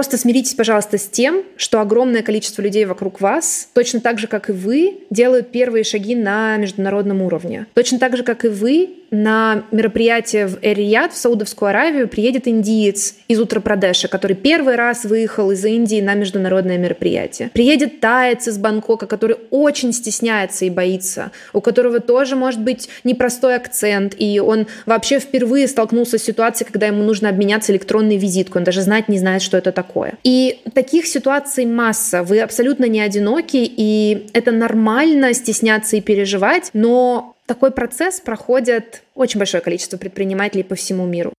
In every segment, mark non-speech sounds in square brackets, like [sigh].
Просто смиритесь, пожалуйста, с тем, что огромное количество людей вокруг вас, точно так же, как и вы, делают первые шаги на международном уровне. Точно так же, как и вы, на мероприятие в Эр-Рияд, в Саудовскую Аравию, приедет индиец из Утра-Прадеша, который первый раз выехал из Индии на международное мероприятие. Приедет таец из Бангкока, который очень стесняется и боится, у которого тоже может быть непростой акцент, и он вообще впервые столкнулся с ситуацией, когда ему нужно обменяться электронной визиткой, он даже знать не знает, что это такое. И таких ситуаций масса. Вы абсолютно не одиноки, и это нормально стесняться и переживать, но такой процесс проходит очень большое количество предпринимателей по всему миру.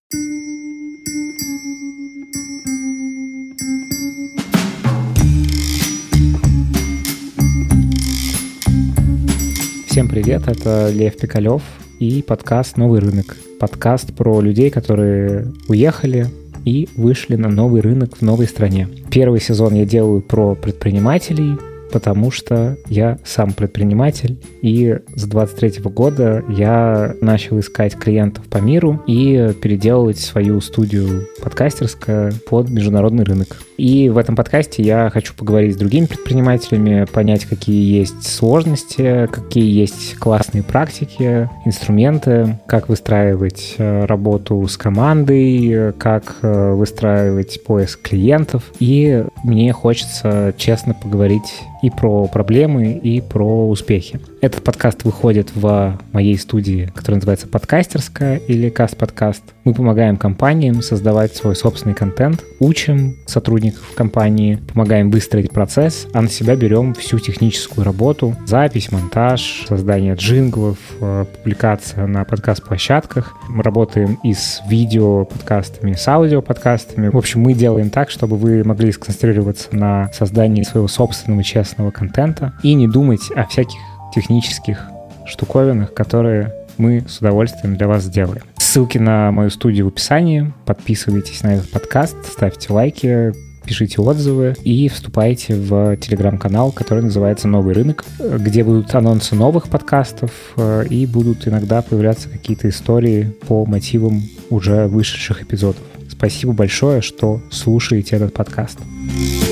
Всем привет, это Лев Пикалев и подкаст «Новый рынок». Подкаст про людей, которые уехали и вышли на новый рынок в новой стране. Первый сезон я делаю про предпринимателей, потому что я сам предприниматель, и с 23 года я начал искать клиентов по миру и переделывать свою студию подкастерская под международный рынок. И в этом подкасте я хочу поговорить с другими предпринимателями, понять, какие есть сложности, какие есть классные практики, инструменты, как выстраивать э, работу с командой, как э, выстраивать поиск клиентов. И мне хочется честно поговорить и про проблемы, и про успехи. Этот подкаст выходит в моей студии, которая называется «Подкастерская» или «Каст-подкаст». Мы помогаем компаниям создавать свой собственный контент, учим сотрудников компании, помогаем выстроить процесс, а на себя берем всю техническую работу, запись, монтаж, создание джинглов, э, публикация на подкаст-площадках. Мы работаем и с видео-подкастами, с аудио-подкастами. В общем, мы делаем так, чтобы вы могли сконцентрироваться на создании своего собственного честного контента и не думать о всяких технических штуковинах, которые мы с удовольствием для вас сделаем. Ссылки на мою студию в описании. Подписывайтесь на этот подкаст, ставьте лайки, пишите отзывы и вступайте в телеграм-канал, который называется «Новый рынок», где будут анонсы новых подкастов э, и будут иногда появляться какие-то истории по мотивам уже вышедших эпизодов. Спасибо большое, что слушаете этот подкаст. У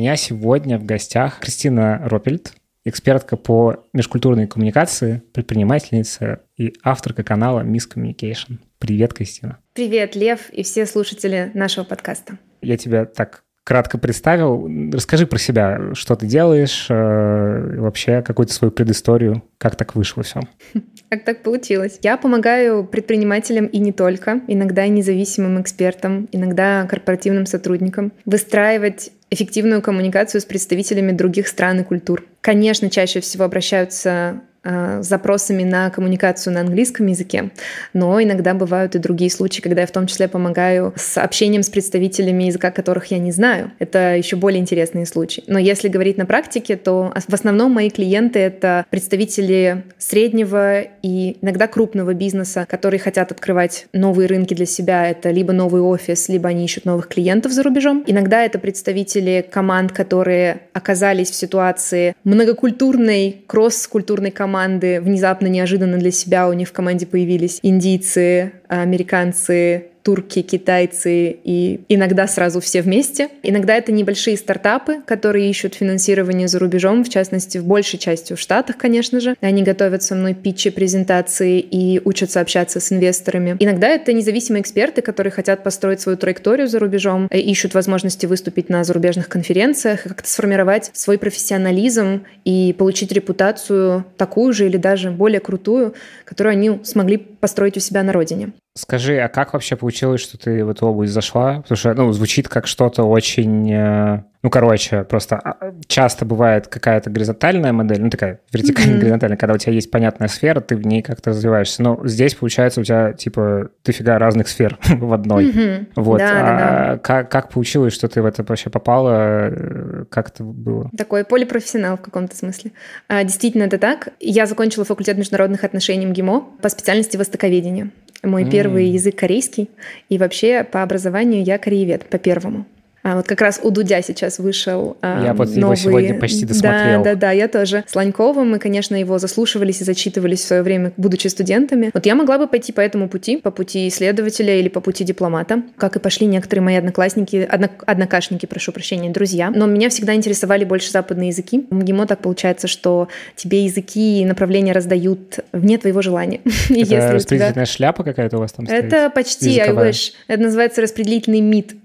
меня сегодня в гостях Кристина Ропельд, экспертка по межкультурной коммуникации, предпринимательница и авторка канала Miss Communication. Привет, Кристина. Привет, Лев и все слушатели нашего подкаста. Я тебя так кратко представил. Расскажи про себя, что ты делаешь, э, вообще какую-то свою предысторию, как так вышло все. [laughs] Как так получилось? Я помогаю предпринимателям и не только, иногда независимым экспертам, иногда корпоративным сотрудникам выстраивать эффективную коммуникацию с представителями других стран и культур. Конечно, чаще всего обращаются Э, запросами на коммуникацию на английском языке, но иногда бывают и другие случаи, когда я в том числе помогаю с общением с представителями языка, которых я не знаю. Это еще более интересные случаи. Но если говорить на практике, то в основном мои клиенты — это представители среднего и иногда крупного бизнеса, которые хотят открывать новые рынки для себя. Это либо новый офис, либо они ищут новых клиентов за рубежом. Иногда это представители команд, которые оказались в ситуации многокультурной, кросс-культурной команды, команды внезапно, неожиданно для себя у них в команде появились индийцы, американцы, турки, китайцы и иногда сразу все вместе. Иногда это небольшие стартапы, которые ищут финансирование за рубежом, в частности, в большей части в Штатах, конечно же. Они готовят со мной питчи, презентации и учатся общаться с инвесторами. Иногда это независимые эксперты, которые хотят построить свою траекторию за рубежом, э, ищут возможности выступить на зарубежных конференциях, как-то сформировать свой профессионализм и получить репутацию такую же или даже более крутую, которую они смогли построить у себя на родине. Скажи, а как вообще получилось, что ты в эту область зашла? Потому что, ну, звучит как что-то очень... Э, ну, короче, просто а, часто бывает какая-то горизонтальная модель, ну, такая вертикально-горизонтальная, mm-hmm. когда у тебя есть понятная сфера, ты в ней как-то развиваешься. Но здесь, получается, у тебя, типа, дофига разных сфер [laughs] в одной. Mm-hmm. Вот. Да, а да, да. Как, как получилось, что ты в это вообще попала? Как это было? Такой полипрофессионал в каком-то смысле. А, действительно, это так. Я закончила факультет международных отношений МГИМО по специальности востоковедения. Мой mm. первый язык корейский. И вообще по образованию я кореевед, по первому. А вот как раз у Дудя сейчас вышел а, Я вот новый... его сегодня почти досмотрел. Да, да, да, я тоже. С Ланьковым мы, конечно, его заслушивались и зачитывались в свое время, будучи студентами. Вот я могла бы пойти по этому пути, по пути исследователя или по пути дипломата, как и пошли некоторые мои одноклассники, однок, однокашники, прошу прощения, друзья. Но меня всегда интересовали больше западные языки. В МГИМО так получается, что тебе языки и направления раздают вне твоего желания. [laughs] Это распределительная тебя... шляпа какая-то у вас там стоит? Это почти, I wish. Это называется распределительный МИД.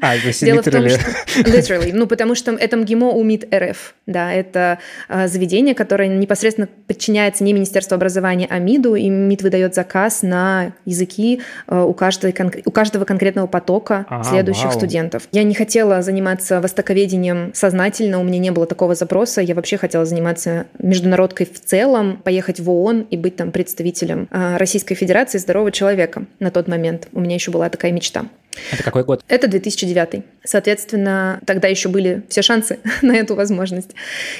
А, то есть [laughs] Дело literally. в том, что... Literally. Ну, потому что это МГИМО у МИД РФ. Да, это а, заведение, которое непосредственно подчиняется не Министерству образования, а МИДу, и МИД выдает заказ на языки а, у, каждой, у каждого конкретного потока а, следующих вау. студентов. Я не хотела заниматься востоковедением сознательно, у меня не было такого запроса. Я вообще хотела заниматься международкой в целом, поехать в ООН и быть там представителем а, Российской Федерации здорового человека на тот момент. У меня еще была такая мечта. Это какой год? Это 2009. Соответственно, тогда еще были все шансы [laughs] на эту возможность.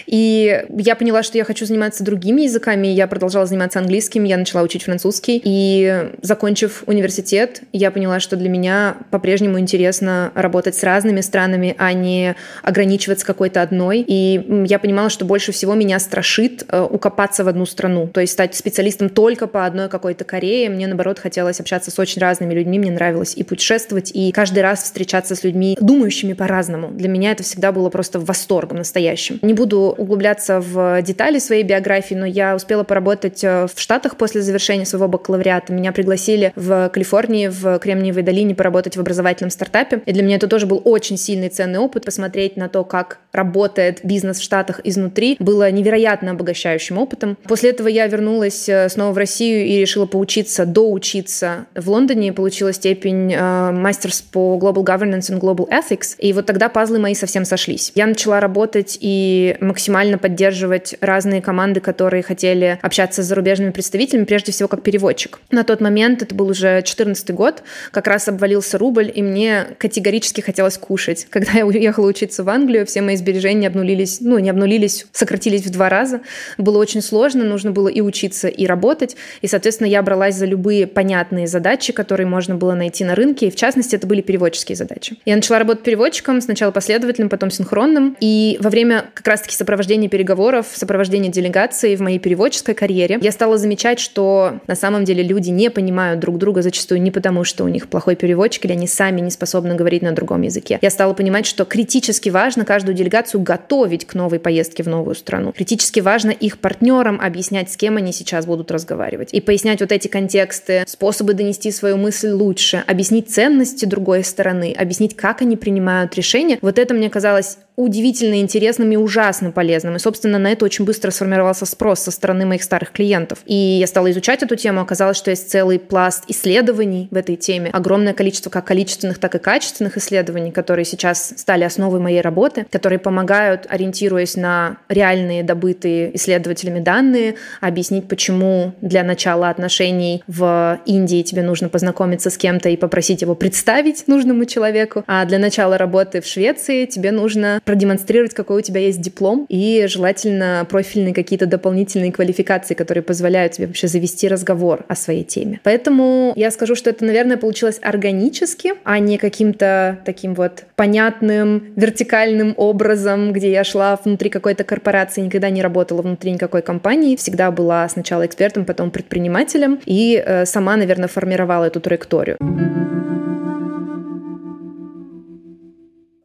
И я поняла, что я хочу заниматься другими языками. Я продолжала заниматься английским, я начала учить французский. И закончив университет, я поняла, что для меня по-прежнему интересно работать с разными странами, а не ограничиваться какой-то одной. И я понимала, что больше всего меня страшит э, укопаться в одну страну. То есть стать специалистом только по одной какой-то Корее. Мне, наоборот, хотелось общаться с очень разными людьми. Мне нравилось и путешествовать, путешествовать и каждый раз встречаться с людьми, думающими по-разному. Для меня это всегда было просто восторгом настоящим. Не буду углубляться в детали своей биографии, но я успела поработать э, в Штатах после завершения своего бакалавриата. Меня пригласили в Калифорнии, в Кремниевой долине поработать в образовательном стартапе. И для меня это тоже был очень сильный ценный опыт. Посмотреть на то, как работает бизнес в Штатах изнутри, было невероятно обогащающим опытом. После этого я вернулась э, снова в Россию и решила поучиться, доучиться в Лондоне. Получила степень э, мастерс по Global Governance and Global Ethics, и вот тогда пазлы мои совсем сошлись. Я начала работать и максимально поддерживать разные команды, которые хотели общаться с зарубежными представителями, прежде всего как переводчик. На тот момент, это был уже 14 год, как раз обвалился рубль, и мне категорически хотелось кушать. Когда я уехала учиться в Англию, все мои сбережения обнулились, ну, не обнулились, сократились в два раза. Было очень сложно, нужно было и учиться, и работать, и, соответственно, я бралась за любые понятные задачи, которые можно было найти на рынке, и в частности, частности, это были переводческие задачи. Я начала работать переводчиком, сначала последовательным, потом синхронным. И во время как раз-таки сопровождения переговоров, сопровождения делегации в моей переводческой карьере, я стала замечать, что на самом деле люди не понимают друг друга зачастую не потому, что у них плохой переводчик или они сами не способны говорить на другом языке. Я стала понимать, что критически важно каждую делегацию готовить к новой поездке в новую страну. Критически важно их партнерам объяснять, с кем они сейчас будут разговаривать. И пояснять вот эти контексты, способы донести свою мысль лучше, объяснить ценность ценности другой стороны, объяснить, как они принимают решения. Вот это мне казалось удивительно интересным и ужасно полезным. И, собственно, на это очень быстро сформировался спрос со стороны моих старых клиентов. И я стала изучать эту тему. Оказалось, что есть целый пласт исследований в этой теме. Огромное количество как количественных, так и качественных исследований, которые сейчас стали основой моей работы, которые помогают, ориентируясь на реальные добытые исследователями данные, объяснить, почему для начала отношений в Индии тебе нужно познакомиться с кем-то и попросить его представить нужному человеку, а для начала работы в Швеции тебе нужно продемонстрировать, какой у тебя есть диплом, и желательно профильные какие-то дополнительные квалификации, которые позволяют тебе вообще завести разговор о своей теме. Поэтому я скажу, что это, наверное, получилось органически, а не каким-то таким вот понятным вертикальным образом, где я шла внутри какой-то корпорации, никогда не работала внутри никакой компании, всегда была сначала экспертом, потом предпринимателем, и э, сама, наверное, формировала эту траекторию.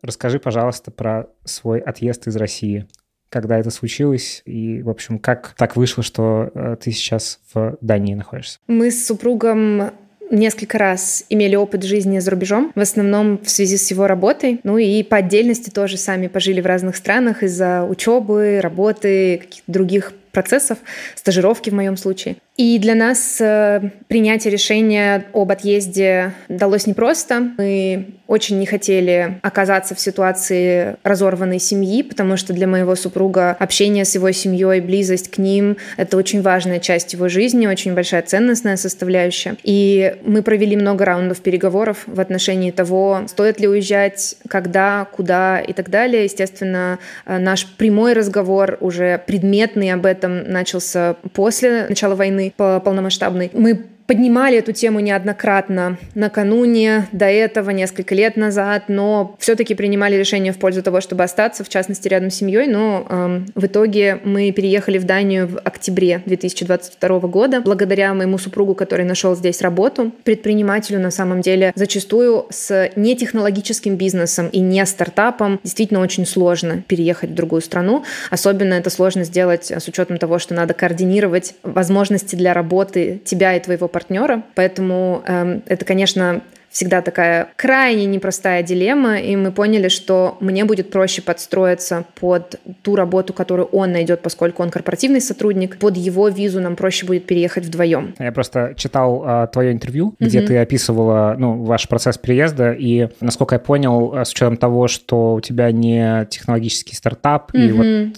Расскажи, пожалуйста, про свой отъезд из России. Когда это случилось и, в общем, как так вышло, что э, ты сейчас в Дании находишься? Мы с супругом несколько раз имели опыт жизни за рубежом, в основном в связи с его работой. Ну и по отдельности тоже сами пожили в разных странах из-за учебы, работы, каких-то других процессов, стажировки в моем случае. И для нас э, принятие решения об отъезде далось непросто. Мы очень не хотели оказаться в ситуации разорванной семьи, потому что для моего супруга общение с его семьей, близость к ним — это очень важная часть его жизни, очень большая ценностная составляющая. И мы провели много раундов переговоров в отношении того, стоит ли уезжать, когда, куда и так далее. Естественно, э, наш прямой разговор уже предметный об этом начался после начала войны полномасштабной, мы поднимали эту тему неоднократно накануне, до этого, несколько лет назад, но все-таки принимали решение в пользу того, чтобы остаться, в частности, рядом с семьей. Но э, в итоге мы переехали в Данию в октябре 2022 года, благодаря моему супругу, который нашел здесь работу. Предпринимателю на самом деле зачастую с нетехнологическим бизнесом и не стартапом действительно очень сложно переехать в другую страну. Особенно это сложно сделать с учетом того, что надо координировать возможности для работы тебя и твоего партнера. Поэтому э, это, конечно, всегда такая крайне непростая дилемма, и мы поняли, что мне будет проще подстроиться под ту работу, которую он найдет, поскольку он корпоративный сотрудник. Под его визу нам проще будет переехать вдвоем. Я просто читал а, твое интервью, где mm-hmm. ты описывала ну, ваш процесс переезда, и, насколько я понял, а, с учетом того, что у тебя не технологический стартап, mm-hmm. и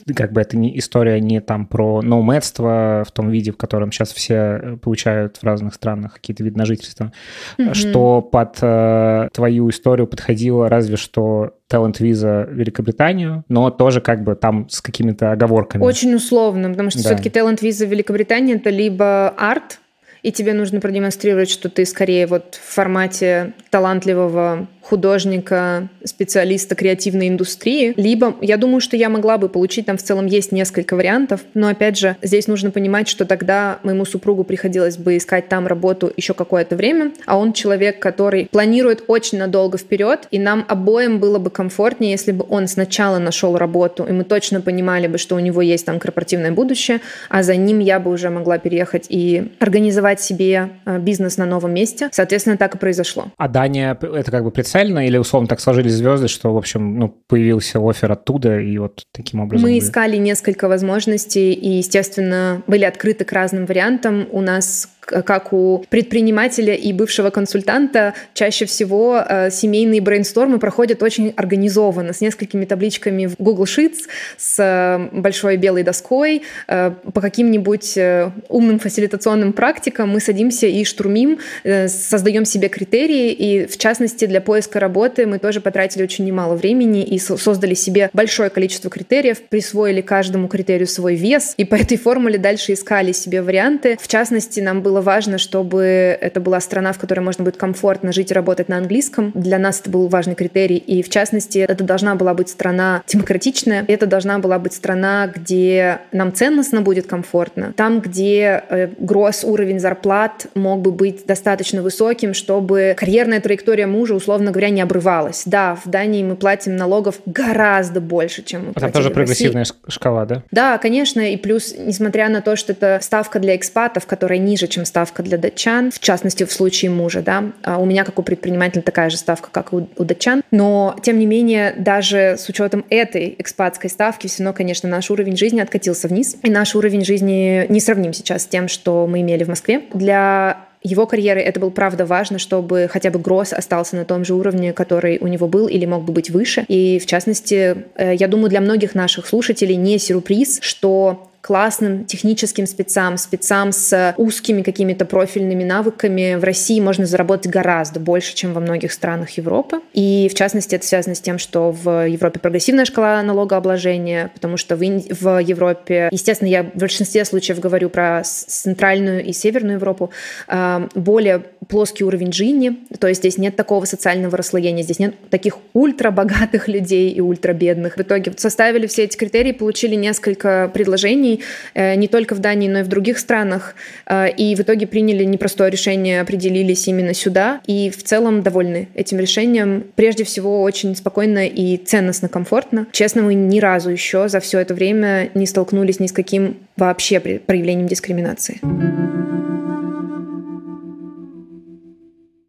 вот как бы это не история не там про ноумедство в том виде, в котором сейчас все э, получают в разных странах какие-то виды на жительство, mm-hmm. что по под э, твою историю подходила разве что Talent Visa Великобританию, но тоже как бы там с какими-то оговорками. Очень условно, потому что да. все-таки Talent Visa Великобритании это либо арт, и тебе нужно продемонстрировать, что ты скорее вот в формате талантливого художника, специалиста креативной индустрии, либо я думаю, что я могла бы получить, там в целом есть несколько вариантов, но опять же, здесь нужно понимать, что тогда моему супругу приходилось бы искать там работу еще какое-то время, а он человек, который планирует очень надолго вперед, и нам обоим было бы комфортнее, если бы он сначала нашел работу, и мы точно понимали бы, что у него есть там корпоративное будущее, а за ним я бы уже могла переехать и организовать себе э, бизнес на новом месте. Соответственно, так и произошло. А Дания — это как бы специально или условно так сложились звезды, что, в общем, ну, появился офер оттуда, и вот таким образом... Мы искали несколько возможностей, и, естественно, были открыты к разным вариантам. У нас как у предпринимателя и бывшего консультанта, чаще всего э, семейные брейнстормы проходят очень организованно, с несколькими табличками в Google Sheets, с э, большой белой доской, э, по каким-нибудь э, умным фасилитационным практикам мы садимся и штурмим, э, создаем себе критерии, и в частности для поиска работы мы тоже потратили очень немало времени и со создали себе большое количество критериев, присвоили каждому критерию свой вес, и по этой формуле дальше искали себе варианты. В частности, нам было было важно, чтобы это была страна, в которой можно будет комфортно жить и работать на английском. Для нас это был важный критерий. И в частности, это должна была быть страна демократичная. Это должна была быть страна, где нам ценностно будет комфортно. Там, где э, гроз уровень зарплат мог бы быть достаточно высоким, чтобы карьерная траектория мужа, условно говоря, не обрывалась. Да, в Дании мы платим налогов гораздо больше, чем мы а Там тоже прогрессивная шкала, да? Да, конечно. И плюс, несмотря на то, что это ставка для экспатов, которая ниже, чем ставка для датчан, в частности, в случае мужа, да. А у меня, как у предпринимателя, такая же ставка, как и у, у датчан. Но, тем не менее, даже с учетом этой экспатской ставки, все равно, конечно, наш уровень жизни откатился вниз. И наш уровень жизни не сравним сейчас с тем, что мы имели в Москве. Для его карьеры это было правда важно, чтобы хотя бы Гросс остался на том же уровне, который у него был или мог бы быть выше. И в частности, э, я думаю, для многих наших слушателей не сюрприз, что классным техническим спецам, спецам с узкими какими-то профильными навыками в России можно заработать гораздо больше, чем во многих странах Европы. И в частности это связано с тем, что в Европе прогрессивная шкала налогообложения, потому что в, в Европе, естественно, я в большинстве случаев говорю про центральную и северную Европу, а, более плоский уровень жизни, то есть здесь нет такого социального расслоения, здесь нет таких ультрабогатых [laughs] людей и ультрабедных. В итоге составили все эти критерии, получили несколько предложений, Э, не только в Дании, но и в других странах. Э, и в итоге приняли непростое решение, определились именно сюда. И в целом довольны этим решением. Прежде всего, очень спокойно и ценностно, комфортно. Честно, мы ни разу еще за все это время не столкнулись ни с каким вообще проявлением дискриминации.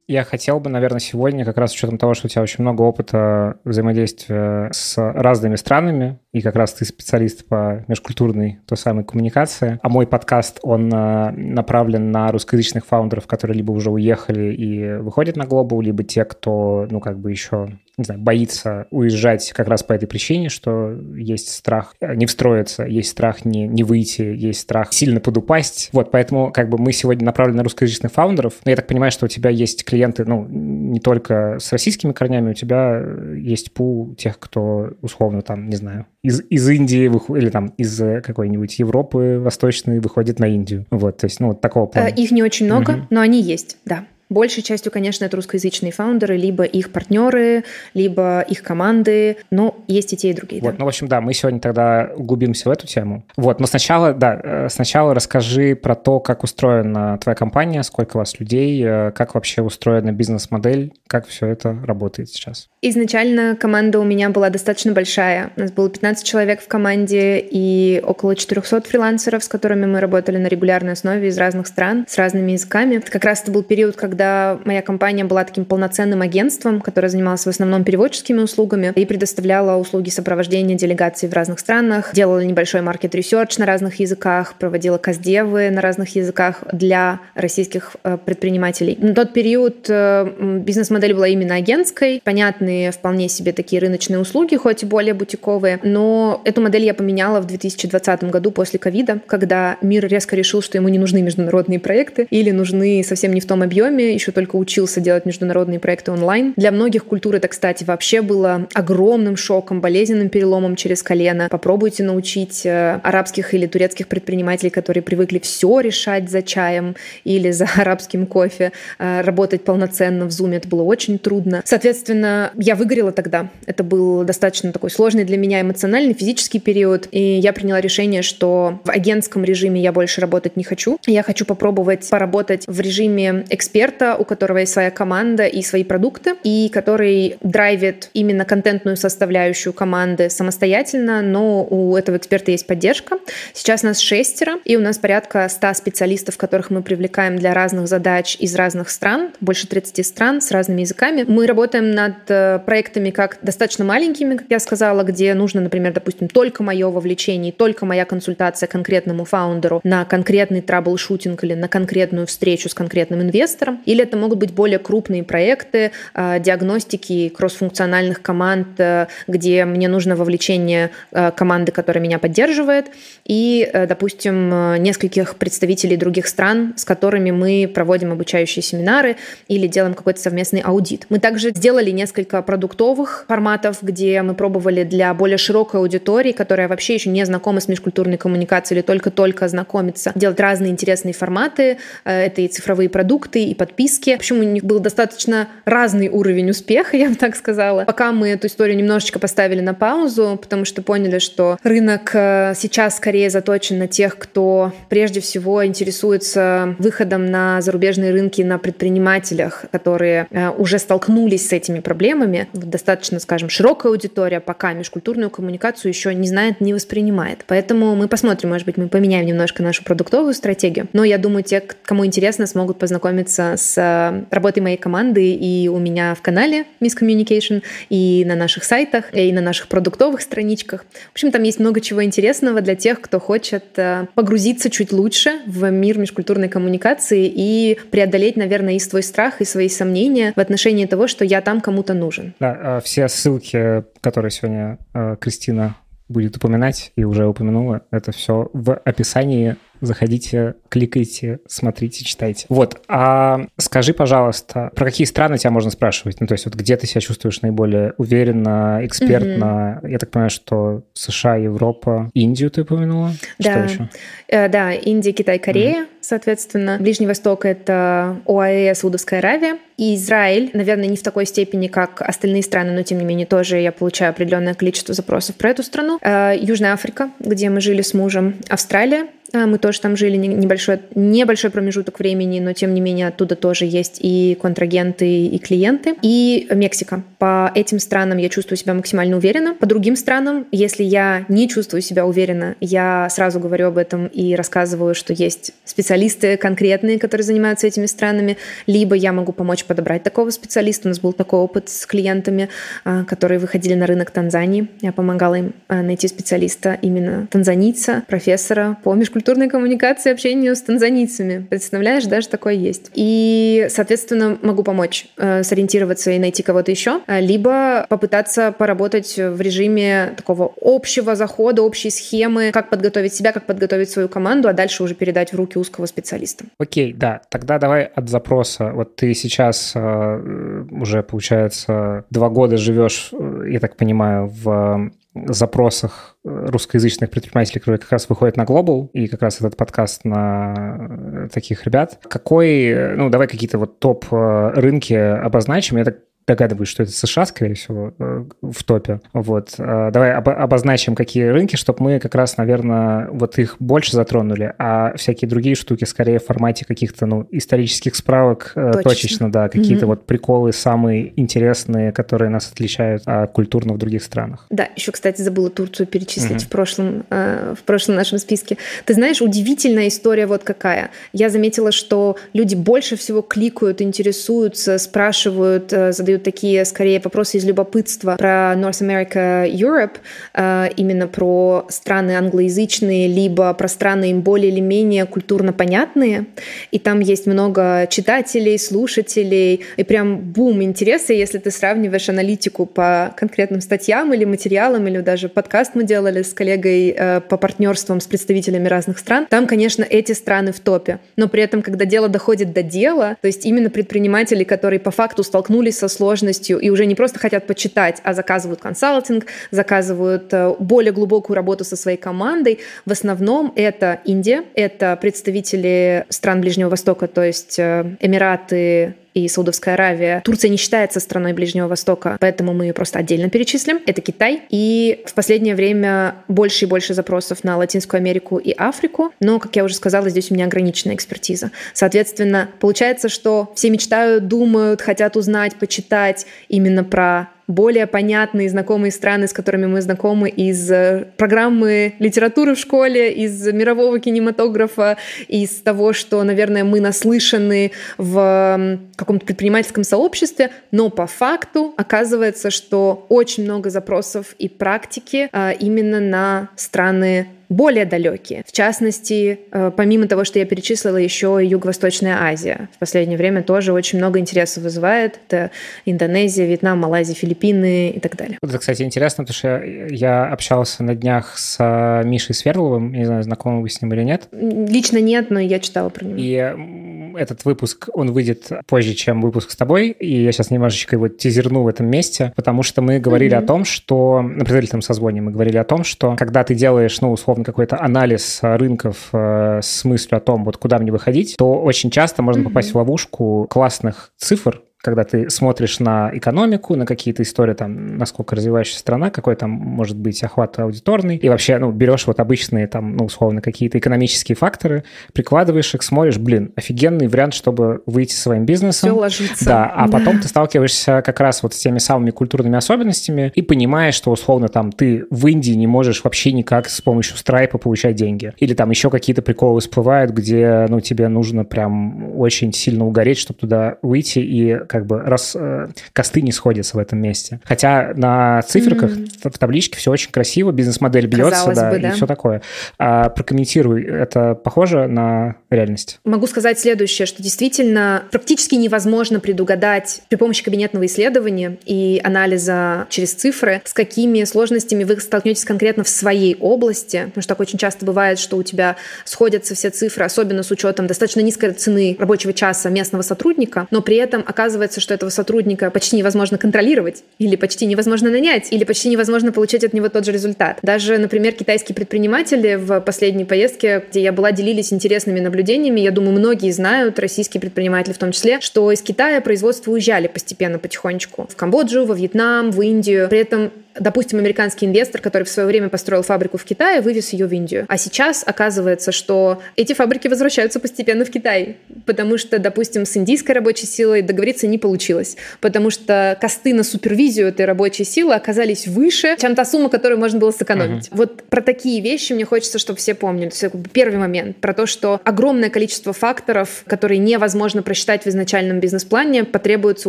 Я хотел бы, наверное, сегодня, как раз с учетом того, что у тебя очень много опыта взаимодействия с разными странами, и как раз ты специалист по межкультурной той самой коммуникации, а мой подкаст, он э, направлен на русскоязычных фаундеров, которые либо уже уехали и выходят на глобал, либо те, кто, ну, как бы еще не знаю, боится уезжать как раз по этой причине, что есть страх не встроиться, есть страх не, не выйти, есть страх сильно подупасть. Вот, поэтому как бы мы сегодня направлены на русскоязычных фаундеров. Но я так понимаю, что у тебя есть клиенты, ну, не только с российскими корнями, у тебя есть пул тех, кто условно там, не знаю, из, из Индии выходит, или там из какой-нибудь Европы восточной выходит на Индию. Вот, то есть, ну, вот такого плана. Их не очень много, угу. но они есть, да. Большей частью, конечно, это русскоязычные фаундеры, либо их партнеры, либо их команды, но есть и те, и другие. Вот, да. ну, в общем, да, мы сегодня тогда углубимся в эту тему. Вот, но сначала, да, э, сначала расскажи про то, как устроена твоя компания, сколько у вас людей, э, как вообще устроена бизнес-модель, как все это работает сейчас. Изначально команда у меня была достаточно большая. У нас было 15 человек в команде и около 400 фрилансеров, с которыми мы работали на регулярной основе из разных стран, с разными языками. Это как раз это был период, когда когда моя компания была таким полноценным агентством, которое занималось в основном переводческими услугами и предоставляла услуги сопровождения делегаций в разных странах, делала небольшой market research на разных языках, проводила кастдевы на разных языках для российских э, предпринимателей. На тот период э, бизнес-модель была именно агентской, понятные вполне себе такие рыночные услуги, хоть и более бутиковые, но эту модель я поменяла в 2020 году после ковида, когда мир резко решил, что ему не нужны международные проекты или нужны совсем не в том объеме, еще только учился делать международные проекты онлайн. Для многих культур это, кстати, вообще было огромным шоком, болезненным переломом через колено. Попробуйте научить э, арабских или турецких предпринимателей, которые привыкли все решать за чаем или за [laughs] арабским кофе, э, работать полноценно в Zoom. Это было очень трудно. Соответственно, я выгорела тогда. Это был достаточно такой сложный для меня эмоциональный, физический период. И я приняла решение, что в агентском режиме я больше работать не хочу. Я хочу попробовать поработать в режиме эксперта, эксперта, у которого есть своя команда и свои продукты, и который драйвит именно контентную составляющую команды самостоятельно, но у этого эксперта есть поддержка. Сейчас нас шестеро, и у нас порядка 100 специалистов, которых мы привлекаем для разных задач из разных стран, больше 30 стран с разными языками. Мы работаем над э, проектами как достаточно маленькими, как я сказала, где нужно, например, допустим, только мое вовлечение, только моя консультация конкретному фаундеру на конкретный трабл-шутинг или на конкретную встречу с конкретным инвестором. Или это могут быть более крупные проекты э, диагностики кроссфункциональных команд, э, где мне нужно вовлечение э, команды, которая меня поддерживает, и, допустим, нескольких представителей других стран, с которыми мы проводим обучающие семинары или делаем какой-то совместный аудит. Мы также сделали несколько продуктовых форматов, где мы пробовали для более широкой аудитории, которая вообще еще не знакома с межкультурной коммуникацией или только-только знакомится, делать разные интересные форматы. Это и цифровые продукты, и подписки подписки. В общем, у них был достаточно разный уровень успеха, [laughs] я бы так сказала. Пока мы эту историю немножечко поставили на паузу, потому что поняли, что рынок э, сейчас скорее заточен на тех, кто прежде всего интересуется выходом на зарубежные рынки на предпринимателях, которые э, уже столкнулись с этими проблемами. Достаточно, скажем, широкая аудитория пока межкультурную коммуникацию еще не знает, не воспринимает. Поэтому мы посмотрим, может быть, мы поменяем немножко нашу продуктовую стратегию. Но я думаю, те, кому интересно, смогут познакомиться с с э, работой моей команды и у меня в канале Miss Communication, и на наших сайтах, и на наших продуктовых страничках. В общем, там есть много чего интересного для тех, кто хочет э, погрузиться чуть лучше в мир межкультурной коммуникации и преодолеть, наверное, и свой страх, и свои сомнения в отношении того, что я там кому-то нужен. Да, э, все ссылки, которые сегодня Кристина будет упоминать и уже упомянула, это все в описании Заходите, кликайте, смотрите, читайте. Вот, а скажи, пожалуйста, про какие страны тебя можно спрашивать? Ну, то есть вот где ты себя чувствуешь наиболее уверенно, экспертно? Mm-hmm. Я так понимаю, что США, Европа, Индию ты упомянула? Да. Что еще? Э, да, Индия, Китай, Корея, mm-hmm. соответственно. Ближний Восток — это ОАЭ, Саудовская Аравия. И Израиль, наверное, не в такой степени, как остальные страны, но тем не менее тоже я получаю определенное количество запросов про эту страну. Э, Южная Африка, где мы жили с мужем. Австралия, а, мы тоже там жили небольшой, небольшой промежуток времени, но тем не менее оттуда тоже есть и контрагенты, и клиенты. И Мексика. По этим странам я чувствую себя максимально уверенно. По другим странам, если я не чувствую себя уверенно, я сразу говорю об этом и рассказываю, что есть специалисты конкретные, которые занимаются этими странами, либо я могу помочь подобрать такого специалиста. У нас был такой опыт с клиентами, а, которые выходили на рынок Танзании. Я помогала им а, найти специалиста именно танзанийца, профессора по межкультурному культурной коммуникации, общению с танзанийцами. Представляешь, даже такое есть. И, соответственно, могу помочь э, сориентироваться и найти кого-то еще, э, либо попытаться поработать в режиме такого общего захода, общей схемы, как подготовить себя, как подготовить свою команду, а дальше уже передать в руки узкого специалиста. Окей, да. Тогда давай от запроса. Вот ты сейчас э, уже, получается, два года живешь, э, я так понимаю, в запросах русскоязычных предпринимателей, которые как раз выходят на Global, и как раз этот подкаст на таких ребят. Какой, ну, давай какие-то вот топ рынки обозначим. Я так догадываюсь, что это США, скорее всего, э, в топе. Вот. Э, давай обозначим, какие рынки, чтобы мы как раз, наверное, вот их больше затронули, а всякие другие штуки скорее в формате каких-то, ну, исторических справок э, точечно, точечно да, какие-то mm вот приколы самые интересные, которые нас отличают а, культурно в других странах. Да, еще, кстати, забыла Турцию перечислить mm в прошлом, в прошлом нашем списке. Ты знаешь, удивительная история вот какая. Я заметила, что люди больше всего кликают, интересуются, спрашивают, задают задают такие, скорее, вопросы из любопытства про North America, Europe, э, именно про страны англоязычные, либо про страны им более или менее культурно понятные. И там есть много читателей, слушателей, и прям бум интереса, если ты сравниваешь аналитику по конкретным статьям или материалам, или даже подкаст мы делали с коллегой э, по партнерствам с представителями разных стран. Там, конечно, эти страны в топе. Но при этом, когда дело доходит до дела, то есть именно предприниматели, которые по факту столкнулись со сложностью и уже не просто хотят почитать, а заказывают консалтинг, заказывают э, более глубокую работу со своей командой. В основном это Индия, это представители стран Ближнего Востока, то есть э, Эмираты, и Саудовская Аравия. Турция не считается страной Ближнего Востока, поэтому мы ее просто отдельно перечислим. Это Китай. И в последнее время больше и больше запросов на Латинскую Америку и Африку. Но, как я уже сказала, здесь у меня ограниченная экспертиза. Соответственно, получается, что все мечтают, думают, хотят узнать, почитать именно про более понятные знакомые страны, с которыми мы знакомы из э, программы литературы в школе, из мирового кинематографа, из того, что, наверное, мы наслышаны в каком-то предпринимательском сообществе, но по факту оказывается, что очень много запросов и практики а, именно на страны более далекие. В частности, э, помимо того, что я перечислила, еще и Юго-Восточная Азия. В последнее время тоже очень много интереса вызывает. Это Индонезия, Вьетнам, Малайзия, Филиппины и так далее. Это, кстати, интересно, потому что я общался на днях с э, Мишей Свердловым, не знаю, знакомы вы с ним или нет. Лично нет, но я читала про него. И этот выпуск, он выйдет позже, чем выпуск с тобой, и я сейчас немножечко его тизерну в этом месте, потому что мы говорили mm-hmm. о том, что на предварительном созвоне мы говорили о том, что когда ты делаешь, ну, условно, какой-то анализ рынков э, с мыслью о том, вот куда мне выходить, то очень часто можно попасть mm-hmm. в ловушку классных цифр, когда ты смотришь на экономику, на какие-то истории, там, насколько развивающаяся страна, какой там может быть охват аудиторный, и вообще, ну, берешь вот обычные там, ну, условно, какие-то экономические факторы, прикладываешь их, смотришь, блин, офигенный вариант, чтобы выйти своим бизнесом. Все ложится. Да, а да. потом ты сталкиваешься как раз вот с теми самыми культурными особенностями и понимаешь, что, условно, там, ты в Индии не можешь вообще никак с помощью страйпа получать деньги. Или там еще какие-то приколы всплывают, где, ну, тебе нужно прям очень сильно угореть, чтобы туда выйти и как бы раз э, косты не сходятся в этом месте. Хотя на циферках mm-hmm. в табличке все очень красиво, бизнес-модель бьется, да, бы, да, и все такое. А, прокомментируй, это похоже на реальность? Могу сказать следующее, что действительно практически невозможно предугадать при помощи кабинетного исследования и анализа через цифры, с какими сложностями вы столкнетесь конкретно в своей области, потому что так очень часто бывает, что у тебя сходятся все цифры, особенно с учетом достаточно низкой цены рабочего часа местного сотрудника, но при этом оказывается оказывается, что этого сотрудника почти невозможно контролировать, или почти невозможно нанять, или почти невозможно получить от него тот же результат. Даже, например, китайские предприниматели в последней поездке, где я была, делились интересными наблюдениями. Я думаю, многие знают, российские предприниматели в том числе, что из Китая производство уезжали постепенно, потихонечку. В Камбоджу, во Вьетнам, в Индию. При этом допустим, американский инвестор, который в свое время построил фабрику в Китае, вывез ее в Индию. А сейчас оказывается, что эти фабрики возвращаются постепенно в Китай, потому что, допустим, с индийской рабочей силой договориться не получилось, потому что косты на супервизию этой рабочей силы оказались выше, чем та сумма, которую можно было сэкономить. Uh-huh. Вот про такие вещи мне хочется, чтобы все помнили. То есть, первый момент про то, что огромное количество факторов, которые невозможно просчитать в изначальном бизнес-плане, потребуется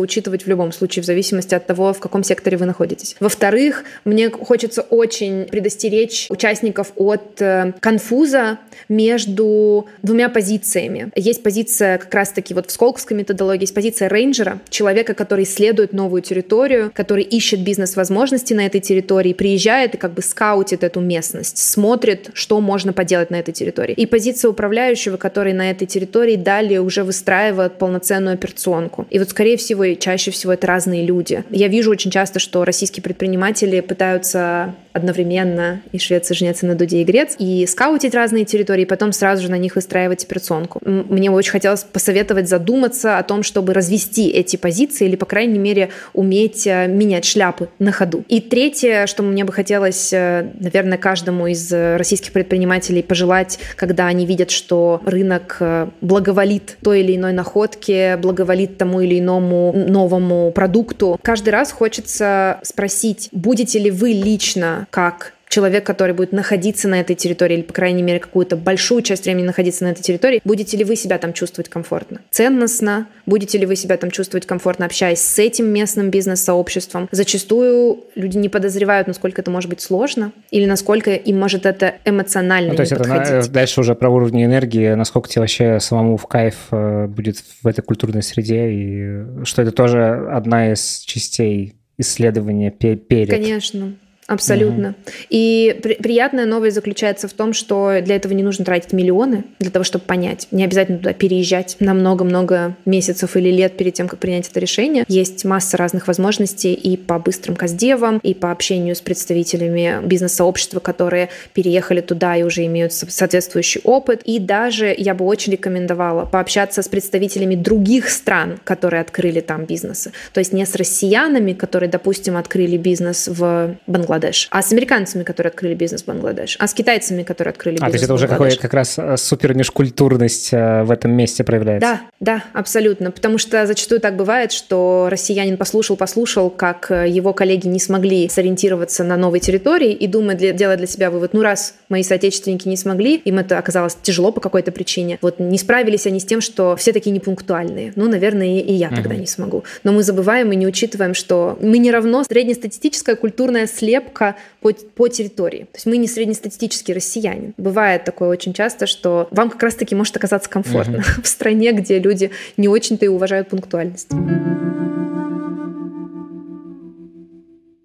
учитывать в любом случае, в зависимости от того, в каком секторе вы находитесь. Во-вторых, во-вторых, мне хочется очень предостеречь участников от э, конфуза между двумя позициями. Есть позиция как раз-таки вот в сколковской методологии, есть позиция рейнджера, человека, который исследует новую территорию, который ищет бизнес-возможности на этой территории, приезжает и как бы скаутит эту местность, смотрит, что можно поделать на этой территории. И позиция управляющего, который на этой территории далее уже выстраивает полноценную операционку. И вот, скорее всего, и чаще всего это разные люди. Я вижу очень часто, что российские предприниматели пытаются одновременно и швец, и жнец, и на дуде, и грец, и скаутить разные территории, и потом сразу же на них выстраивать операционку. Мне очень хотелось посоветовать задуматься о том, чтобы развести эти позиции или, по крайней мере, уметь э, менять шляпы на ходу. И третье, что мне бы хотелось, э, наверное, каждому из российских предпринимателей пожелать, когда они видят, что рынок э, благоволит той или иной находке, благоволит тому или иному новому продукту, каждый раз хочется спросить, будете ли вы лично как человек, который будет находиться на этой территории, или, по крайней мере, какую-то большую часть времени находиться на этой территории, будете ли вы себя там чувствовать комфортно? Ценностно? Будете ли вы себя там чувствовать комфортно, общаясь с этим местным бизнес-сообществом? Зачастую люди не подозревают, насколько это может быть сложно, или насколько им может это эмоционально ну, То есть это на, дальше уже про уровень энергии, насколько тебе вообще самому в кайф э, будет в этой культурной среде, и что это тоже одна из частей исследования перед. Конечно. Абсолютно. Угу. И при, приятная новость заключается в том, что для этого не нужно тратить миллионы, для того, чтобы понять. Не обязательно туда переезжать на много-много месяцев или лет перед тем, как принять это решение. Есть масса разных возможностей и по быстрым каздевам, и по общению с представителями бизнес-сообщества, которые переехали туда и уже имеют соответствующий опыт. И даже я бы очень рекомендовала пообщаться с представителями других стран, которые открыли там бизнесы. То есть не с россиянами, которые, допустим, открыли бизнес в Бангладеше, Бангладеш, а с американцами, которые открыли бизнес в Бангладеш, а с китайцами, которые открыли бизнес а, то есть это уже какой, как раз э, супер межкультурность э, в этом месте проявляется? Да, да, абсолютно, потому что зачастую так бывает, что россиянин послушал, послушал, как э, его коллеги не смогли сориентироваться на новой территории и думает, делает для себя вывод, ну раз мои соотечественники не смогли, им это оказалось тяжело по какой-то причине, вот не справились они с тем, что все такие непунктуальные, ну, наверное, и я тогда угу. не смогу. Но мы забываем и не учитываем, что мы не равно среднестатистическая культурная слепка ошибка по, по территории. То есть мы не среднестатистический россиянин. Бывает такое очень часто, что вам как раз-таки может оказаться комфортно uh-huh. [laughs] в стране, где люди не очень-то и уважают пунктуальность.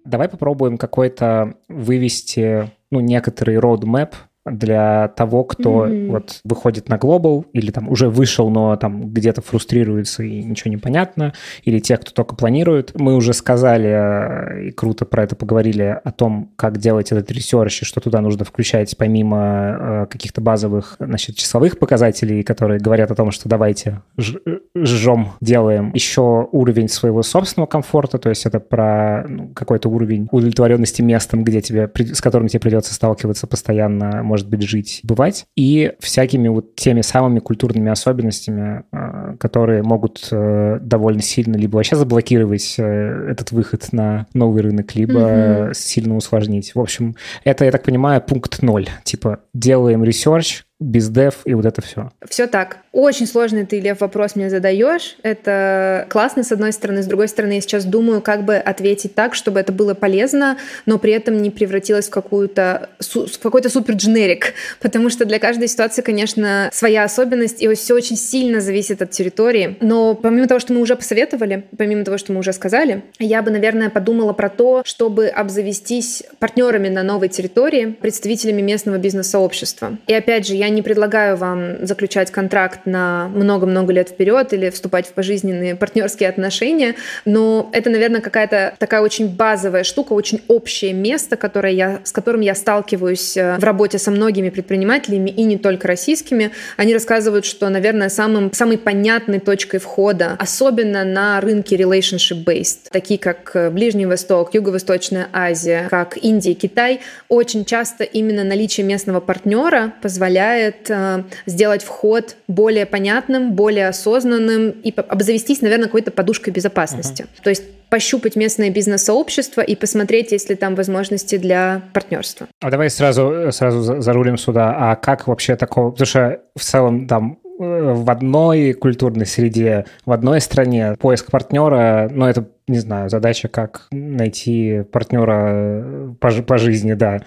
Давай попробуем какой-то вывести ну, некоторый roadmap для того, кто mm-hmm. вот выходит на global или там уже вышел, но там где-то фрустрируется и ничего не понятно, или те, кто только планирует. Мы уже сказали э, и круто про это поговорили о том, как делать этот research и что туда нужно включать помимо э, каких-то базовых, значит, числовых показателей, которые говорят о том, что давайте жжем, делаем еще уровень своего собственного комфорта, то есть это про ну, какой-то уровень удовлетворенности местом, где тебе, с которым тебе придется сталкиваться постоянно, может быть, жить, бывать, и всякими вот теми самыми культурными особенностями, а, которые могут э, довольно сильно либо вообще заблокировать э, этот выход на новый рынок, либо mm-hmm. сильно усложнить. В общем, это, я так понимаю, пункт ноль. Типа, делаем research, кастдев и вот это все. Все так. Очень сложный ты, Лев, вопрос мне задаешь. Это классно, с одной стороны. С другой стороны, я сейчас думаю, как бы ответить так, чтобы это было полезно, но при этом не превратилось в, какую-то, в какой-то супер дженерик. Потому что для каждой ситуации, конечно, своя особенность, и все очень сильно зависит от территории. Но помимо того, что мы уже посоветовали, помимо того, что мы уже сказали, я бы, наверное, подумала про то, чтобы обзавестись партнерами на новой территории, представителями местного бизнес-сообщества. И опять же, я не предлагаю вам заключать контракт на много-много лет вперед или вступать в пожизненные партнерские отношения, но это, наверное, какая-то такая очень базовая штука, очень общее место, которое я, с которым я сталкиваюсь э, в работе со многими предпринимателями и не только российскими. Они рассказывают, что, наверное, самым, самой понятной точкой входа, особенно на рынке relationship-based, такие как э, Ближний Восток, Юго-Восточная Азия, как Индия, Китай, очень часто именно наличие местного партнера позволяет э, сделать вход более понятным, более осознанным и обзавестись, наверное, какой-то подушкой безопасности. Uh-huh. То есть пощупать местное бизнес-сообщество и посмотреть, есть ли там возможности для партнерства. А давай сразу, сразу зарулим сюда. А как вообще такого... Потому что в целом там э, в одной культурной среде, в одной стране поиск партнера, ну, это не знаю, задача, как найти партнера э, по, по жизни, да,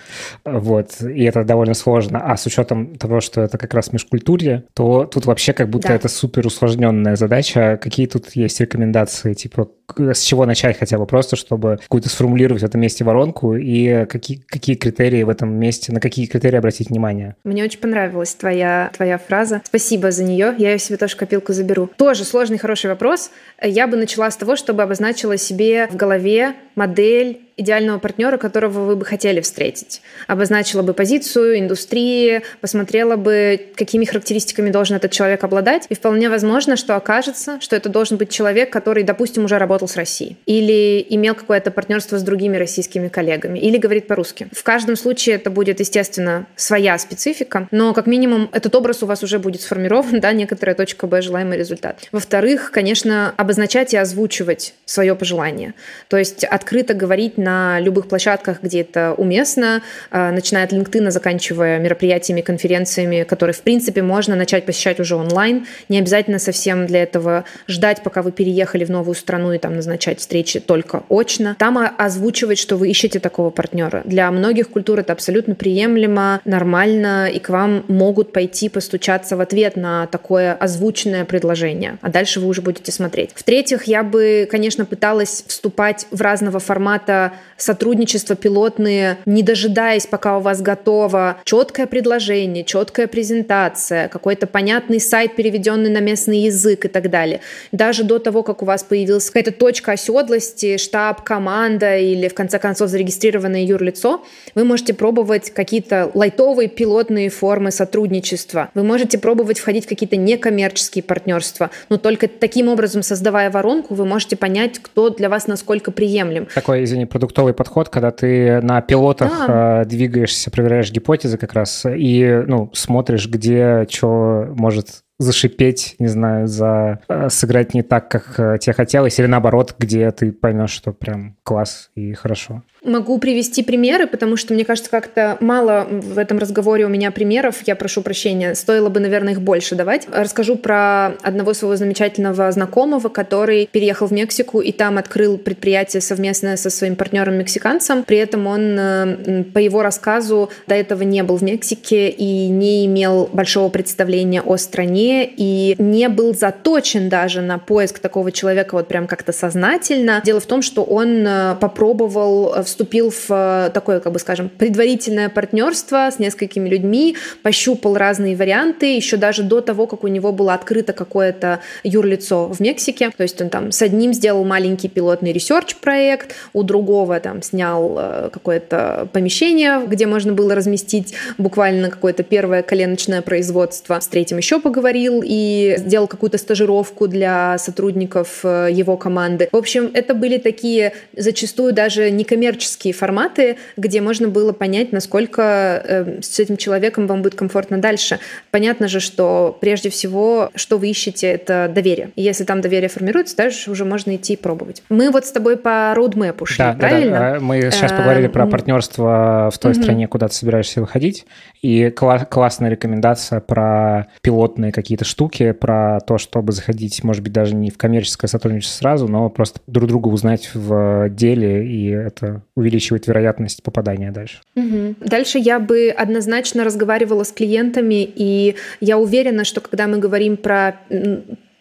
вот, и это довольно сложно. А с учетом того, что это как раз межкультурье, то тут вообще как будто да. это супер усложненная задача. Какие тут есть рекомендации, типа, с чего начать хотя бы просто, чтобы какую-то сформулировать в этом месте воронку, и какие, какие критерии в этом месте, на какие критерии обратить внимание? Мне очень понравилась твоя, твоя фраза. Спасибо за нее. Я ее себе тоже копилку заберу. Тоже сложный, хороший вопрос. Я бы начала с того, чтобы обозначила себе в голове модель идеального партнера, которого вы бы хотели встретить. Обозначила бы позицию, индустрии, посмотрела бы, какими характеристиками должен этот человек обладать. И вполне возможно, что окажется, что это должен быть человек, который, допустим, уже работал с Россией. Или имел какое-то партнерство с другими российскими коллегами. Или говорит по-русски. В каждом случае это будет, естественно, своя специфика. Но, как минимум, этот образ у вас уже будет сформирован, [laughs] да, некоторая точка Б, желаемый результат. Во-вторых, конечно, обозначать и озвучивать свое пожелание. То есть открыто говорить на любых площадках, где это уместно, а, начиная от LinkedIn, заканчивая мероприятиями, конференциями, которые, в принципе, можно начать посещать уже онлайн. Не обязательно совсем для этого ждать, пока вы переехали в новую страну и там назначать встречи только очно. Там озвучивать, что вы ищете такого партнера. Для многих культур это абсолютно приемлемо, нормально, и к вам могут пойти постучаться в ответ на такое озвученное предложение. А дальше вы уже будете смотреть. В-третьих, я бы, конечно, пыталась вступать в разного формата сотрудничества пилотные, не дожидаясь, пока у вас готово четкое предложение, четкая презентация, какой-то понятный сайт, переведенный на местный язык и так далее. Даже до того, как у вас появилась какая-то точка оседлости, штаб, команда или, в конце концов, зарегистрированное юрлицо, вы можете пробовать какие-то лайтовые пилотные формы сотрудничества. Вы можете пробовать входить в какие-то некоммерческие партнерства, но только таким образом, создавая воронку, вы можете понять, кто для вас насколько приемлем. Такой, извини, продуктовый подход, когда ты на пилотах да. Э, двигаешься, проверяешь гипотезы как раз и ну, смотришь, где что может зашипеть, не знаю, за э, сыграть не так, как э, тебе хотелось, или наоборот, где ты поймешь, что прям класс и хорошо. Могу привести примеры, потому что, мне кажется, как-то мало в этом разговоре у меня примеров. Я прошу прощения. Стоило бы, наверное, их больше давать. Расскажу про одного своего замечательного знакомого, который переехал в Мексику и там открыл предприятие совместное со своим партнером-мексиканцем. При этом он, э, по его рассказу, до этого не был в Мексике и не имел большого представления о стране и не был заточен даже на поиск такого человека вот прям как-то сознательно. Дело в том, что он э, попробовал вступить вступил в э, такое, как бы скажем, предварительное партнерство с несколькими людьми, пощупал разные варианты, еще даже до того, как у него было открыто какое-то юрлицо в Мексике. То есть он там с одним сделал маленький пилотный research проект, у другого там снял э, какое-то помещение, где можно было разместить буквально какое-то первое коленочное производство. С третьим еще поговорил и сделал какую-то стажировку для сотрудников э, его команды. В общем, это были такие зачастую даже некоммерческие коммерческие форматы, где можно было понять, насколько э, с этим человеком вам будет комфортно дальше. Понятно же, что прежде всего, что вы ищете, это доверие. И если там доверие формируется, дальше уже можно идти и пробовать. Мы вот с тобой по роудмэпу шли, да, правильно? Да, да. Мы сейчас поговорили про партнерство в той стране, куда ты собираешься выходить. И классная рекомендация про пилотные какие-то штуки, про то, чтобы заходить, может быть, даже не в коммерческое сотрудничество сразу, но просто друг друга узнать в деле, и это увеличивает вероятность попадания дальше. Угу. Дальше я бы однозначно разговаривала с клиентами, и я уверена, что когда мы говорим про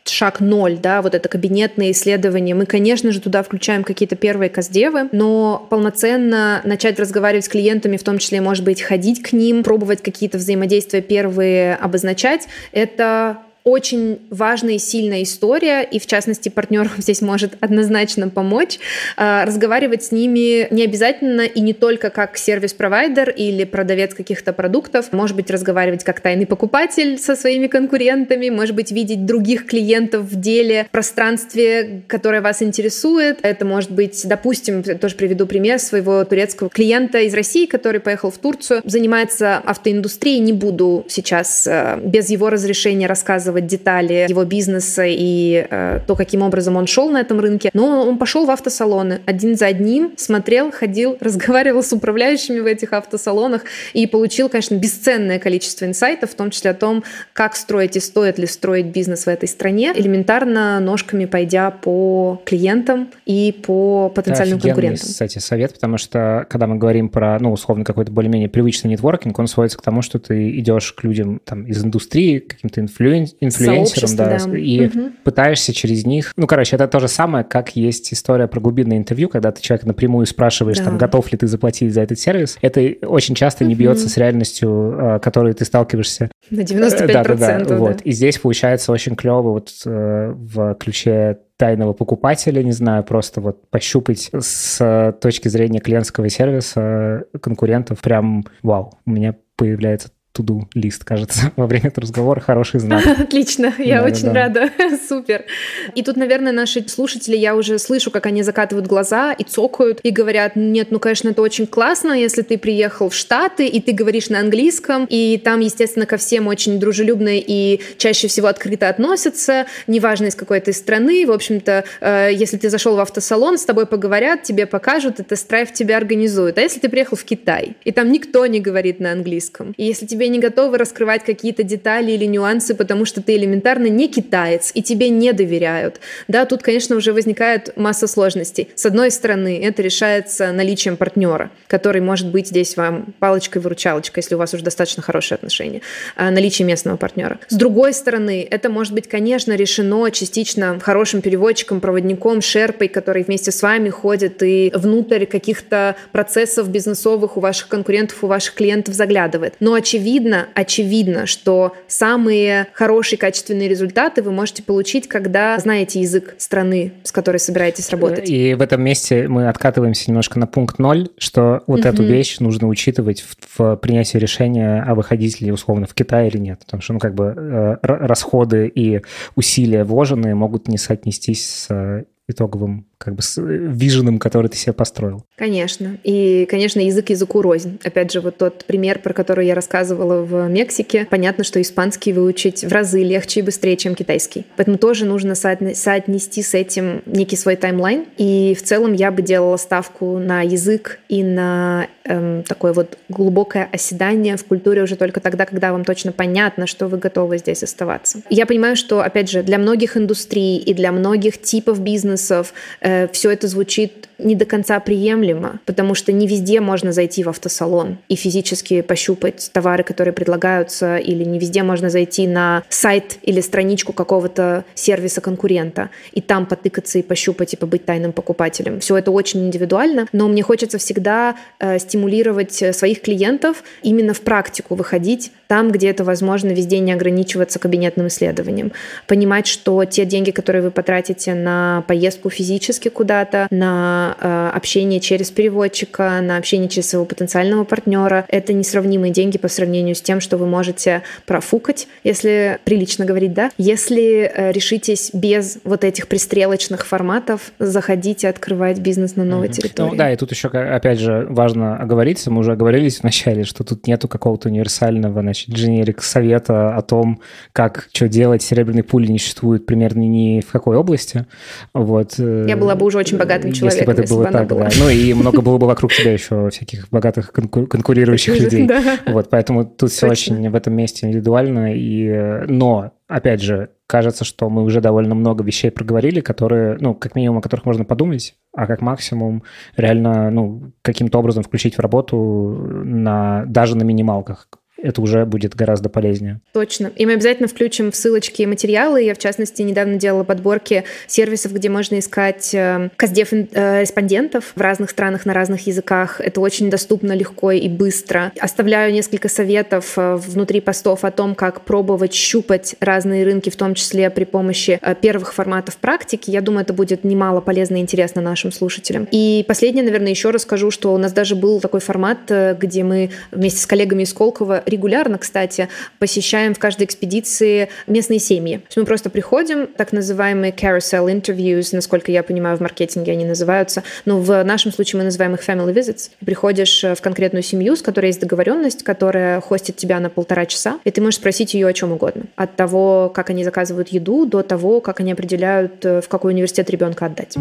шаг ноль, да, вот это кабинетное исследование, мы, конечно же, туда включаем какие-то первые каздевы, но полноценно начать разговаривать с клиентами, в том числе, может быть, ходить к ним, пробовать какие-то взаимодействия первые обозначать, это очень важная и сильная история, и в частности партнер [laughs] здесь может однозначно помочь. А, разговаривать с ними не обязательно и не только как сервис-провайдер или продавец каких-то продуктов. Может быть, разговаривать как тайный покупатель со своими конкурентами, может быть, видеть других клиентов в деле, в пространстве, которое вас интересует. Это может быть, допустим, тоже приведу пример своего турецкого клиента из России, который поехал в Турцию, занимается автоиндустрией. Не буду сейчас э, без его разрешения рассказывать рассказывать детали его бизнеса и э, то, каким образом он шел на этом рынке. Но он пошел в автосалоны один за одним, смотрел, ходил, [laughs] разговаривал с управляющими в этих автосалонах и получил, конечно, бесценное количество инсайтов, в том числе о том, как строить и стоит ли строить бизнес в этой стране, элементарно ножками пойдя по клиентам и по потенциальным Это конкурентам. кстати, совет, потому что когда мы говорим про, ну, условно, какой-то более-менее привычный нетворкинг, он сводится к тому, что ты идешь к людям там из индустрии, каким-то инфлюен... инфлюенсерам, да, да, и угу. пытаешься через них... Ну, короче, это то же самое, как есть история про глубинное интервью, когда ты человека напрямую спрашиваешь, да. там, готов ли ты заплатить за этот сервис. Это очень часто не бьется угу. с реальностью, а, которой ты сталкиваешься. На 95%. Да, да, да. да. Вот. И здесь получается очень клево вот э, в ключе тайного покупателя, не знаю, просто вот пощупать с точки зрения клиентского сервиса конкурентов, прям вау, у меня появляется туду лист, кажется, [laughs] во время этого разговора. Хороший знак. [laughs] Отлично, я да, очень да. рада. [laughs] Супер. И тут, наверное, наши слушатели, я уже слышу, как они закатывают глаза и цокают, и говорят, нет, ну, конечно, это очень классно, если ты приехал в Штаты, и ты говоришь на английском, и там, естественно, ко всем очень дружелюбно и чаще всего открыто относятся, неважно, из какой ты страны. В общем-то, э, если ты зашел в автосалон, с тобой поговорят, тебе покажут, и тест-драйв тебя организуют. А если ты приехал в Китай, и там никто не говорит на английском, и если тебе тебе не готовы раскрывать какие-то детали или нюансы, потому что ты элементарно не китаец, и тебе не доверяют. Да, тут, конечно, уже возникает масса сложностей. С одной стороны, это решается наличием партнера, который может быть здесь вам палочкой-выручалочкой, если у вас уже достаточно хорошие отношения, а, наличие местного партнера. С другой стороны, это может быть, конечно, решено частично хорошим переводчиком, проводником, шерпой, который вместе с вами ходит и внутрь каких-то процессов бизнесовых у ваших конкурентов, у ваших клиентов заглядывает. Но очевидно, очевидно, очевидно, что самые хорошие качественные результаты вы можете получить, когда знаете язык страны, с которой собираетесь работать. И в этом месте мы откатываемся немножко на пункт ноль, что вот угу. эту вещь нужно учитывать в, в принятии решения, а выходить ли условно в Китай или нет. Потому что, ну, как бы э, расходы и усилия вложенные могут не соотнестись с итоговым как бы с виженом, который ты себе построил. Конечно. И, конечно, язык языку рознь. Опять же, вот тот пример, про который я рассказывала в Мексике, понятно, что испанский выучить в разы легче и быстрее, чем китайский. Поэтому тоже нужно соотнести с этим некий свой таймлайн. И в целом я бы делала ставку на язык и на эм, такое вот глубокое оседание в культуре уже только тогда, когда вам точно понятно, что вы готовы здесь оставаться. Я понимаю, что, опять же, для многих индустрий и для многих типов бизнесов Э, все это звучит не до конца приемлемо, потому что не везде можно зайти в автосалон и физически пощупать товары, которые предлагаются, или не везде можно зайти на сайт или страничку какого-то сервиса конкурента и там потыкаться и пощупать и побыть тайным покупателем. Все это очень индивидуально, но мне хочется всегда э, стимулировать своих клиентов именно в практику выходить там, где это возможно, везде не ограничиваться кабинетным исследованием. Понимать, что те деньги, которые вы потратите на поездку физически куда-то, на Э, общение через переводчика, на общение через своего потенциального партнера. Это несравнимые деньги по сравнению с тем, что вы можете профукать, если прилично говорить, да. Если э, решитесь без вот этих пристрелочных форматов заходить и открывать бизнес на новой mm-hmm. территории. Ну, да, и тут еще, опять же, важно оговориться, мы уже оговорились вначале, что тут нету какого-то универсального, значит, дженерик совета о том, как что делать. Серебряной пули не существует примерно ни в какой области. Вот. Э, Я была бы уже очень богатым человеком, это было так, была. да. Ну и много было бы вокруг тебя еще всяких богатых конкурирующих [laughs] людей. Вот, поэтому тут все очень в этом месте индивидуально. И, но, опять же, кажется, что мы уже довольно много вещей проговорили, которые, ну, как минимум, о которых можно подумать, а как максимум реально, ну, каким-то образом включить в работу на, даже на минималках это уже будет гораздо полезнее. Точно. И мы обязательно включим в ссылочки материалы. Я, в частности, недавно делала подборки сервисов, где можно искать э, каздев э, респондентов в разных странах на разных языках. Это очень доступно, легко и быстро. Оставляю несколько советов э, внутри постов о том, как пробовать щупать разные рынки, в том числе при помощи первых форматов практики. Я думаю, это будет немало полезно и интересно нашим слушателям. И последнее, наверное, еще расскажу, что у нас даже был такой формат, где мы вместе с коллегами из Колково регулярно, кстати, посещаем в каждой экспедиции местные семьи. То есть мы просто приходим, так называемые carousel interviews, насколько я понимаю, в маркетинге они называются, но в нашем случае мы называем их family visits. Приходишь в конкретную семью, с которой есть договоренность, которая хостит тебя на полтора часа, и ты можешь спросить ее о чем угодно. От того, как они заказывают еду, до того, как они определяют, э, в какой университет ребенка отдать.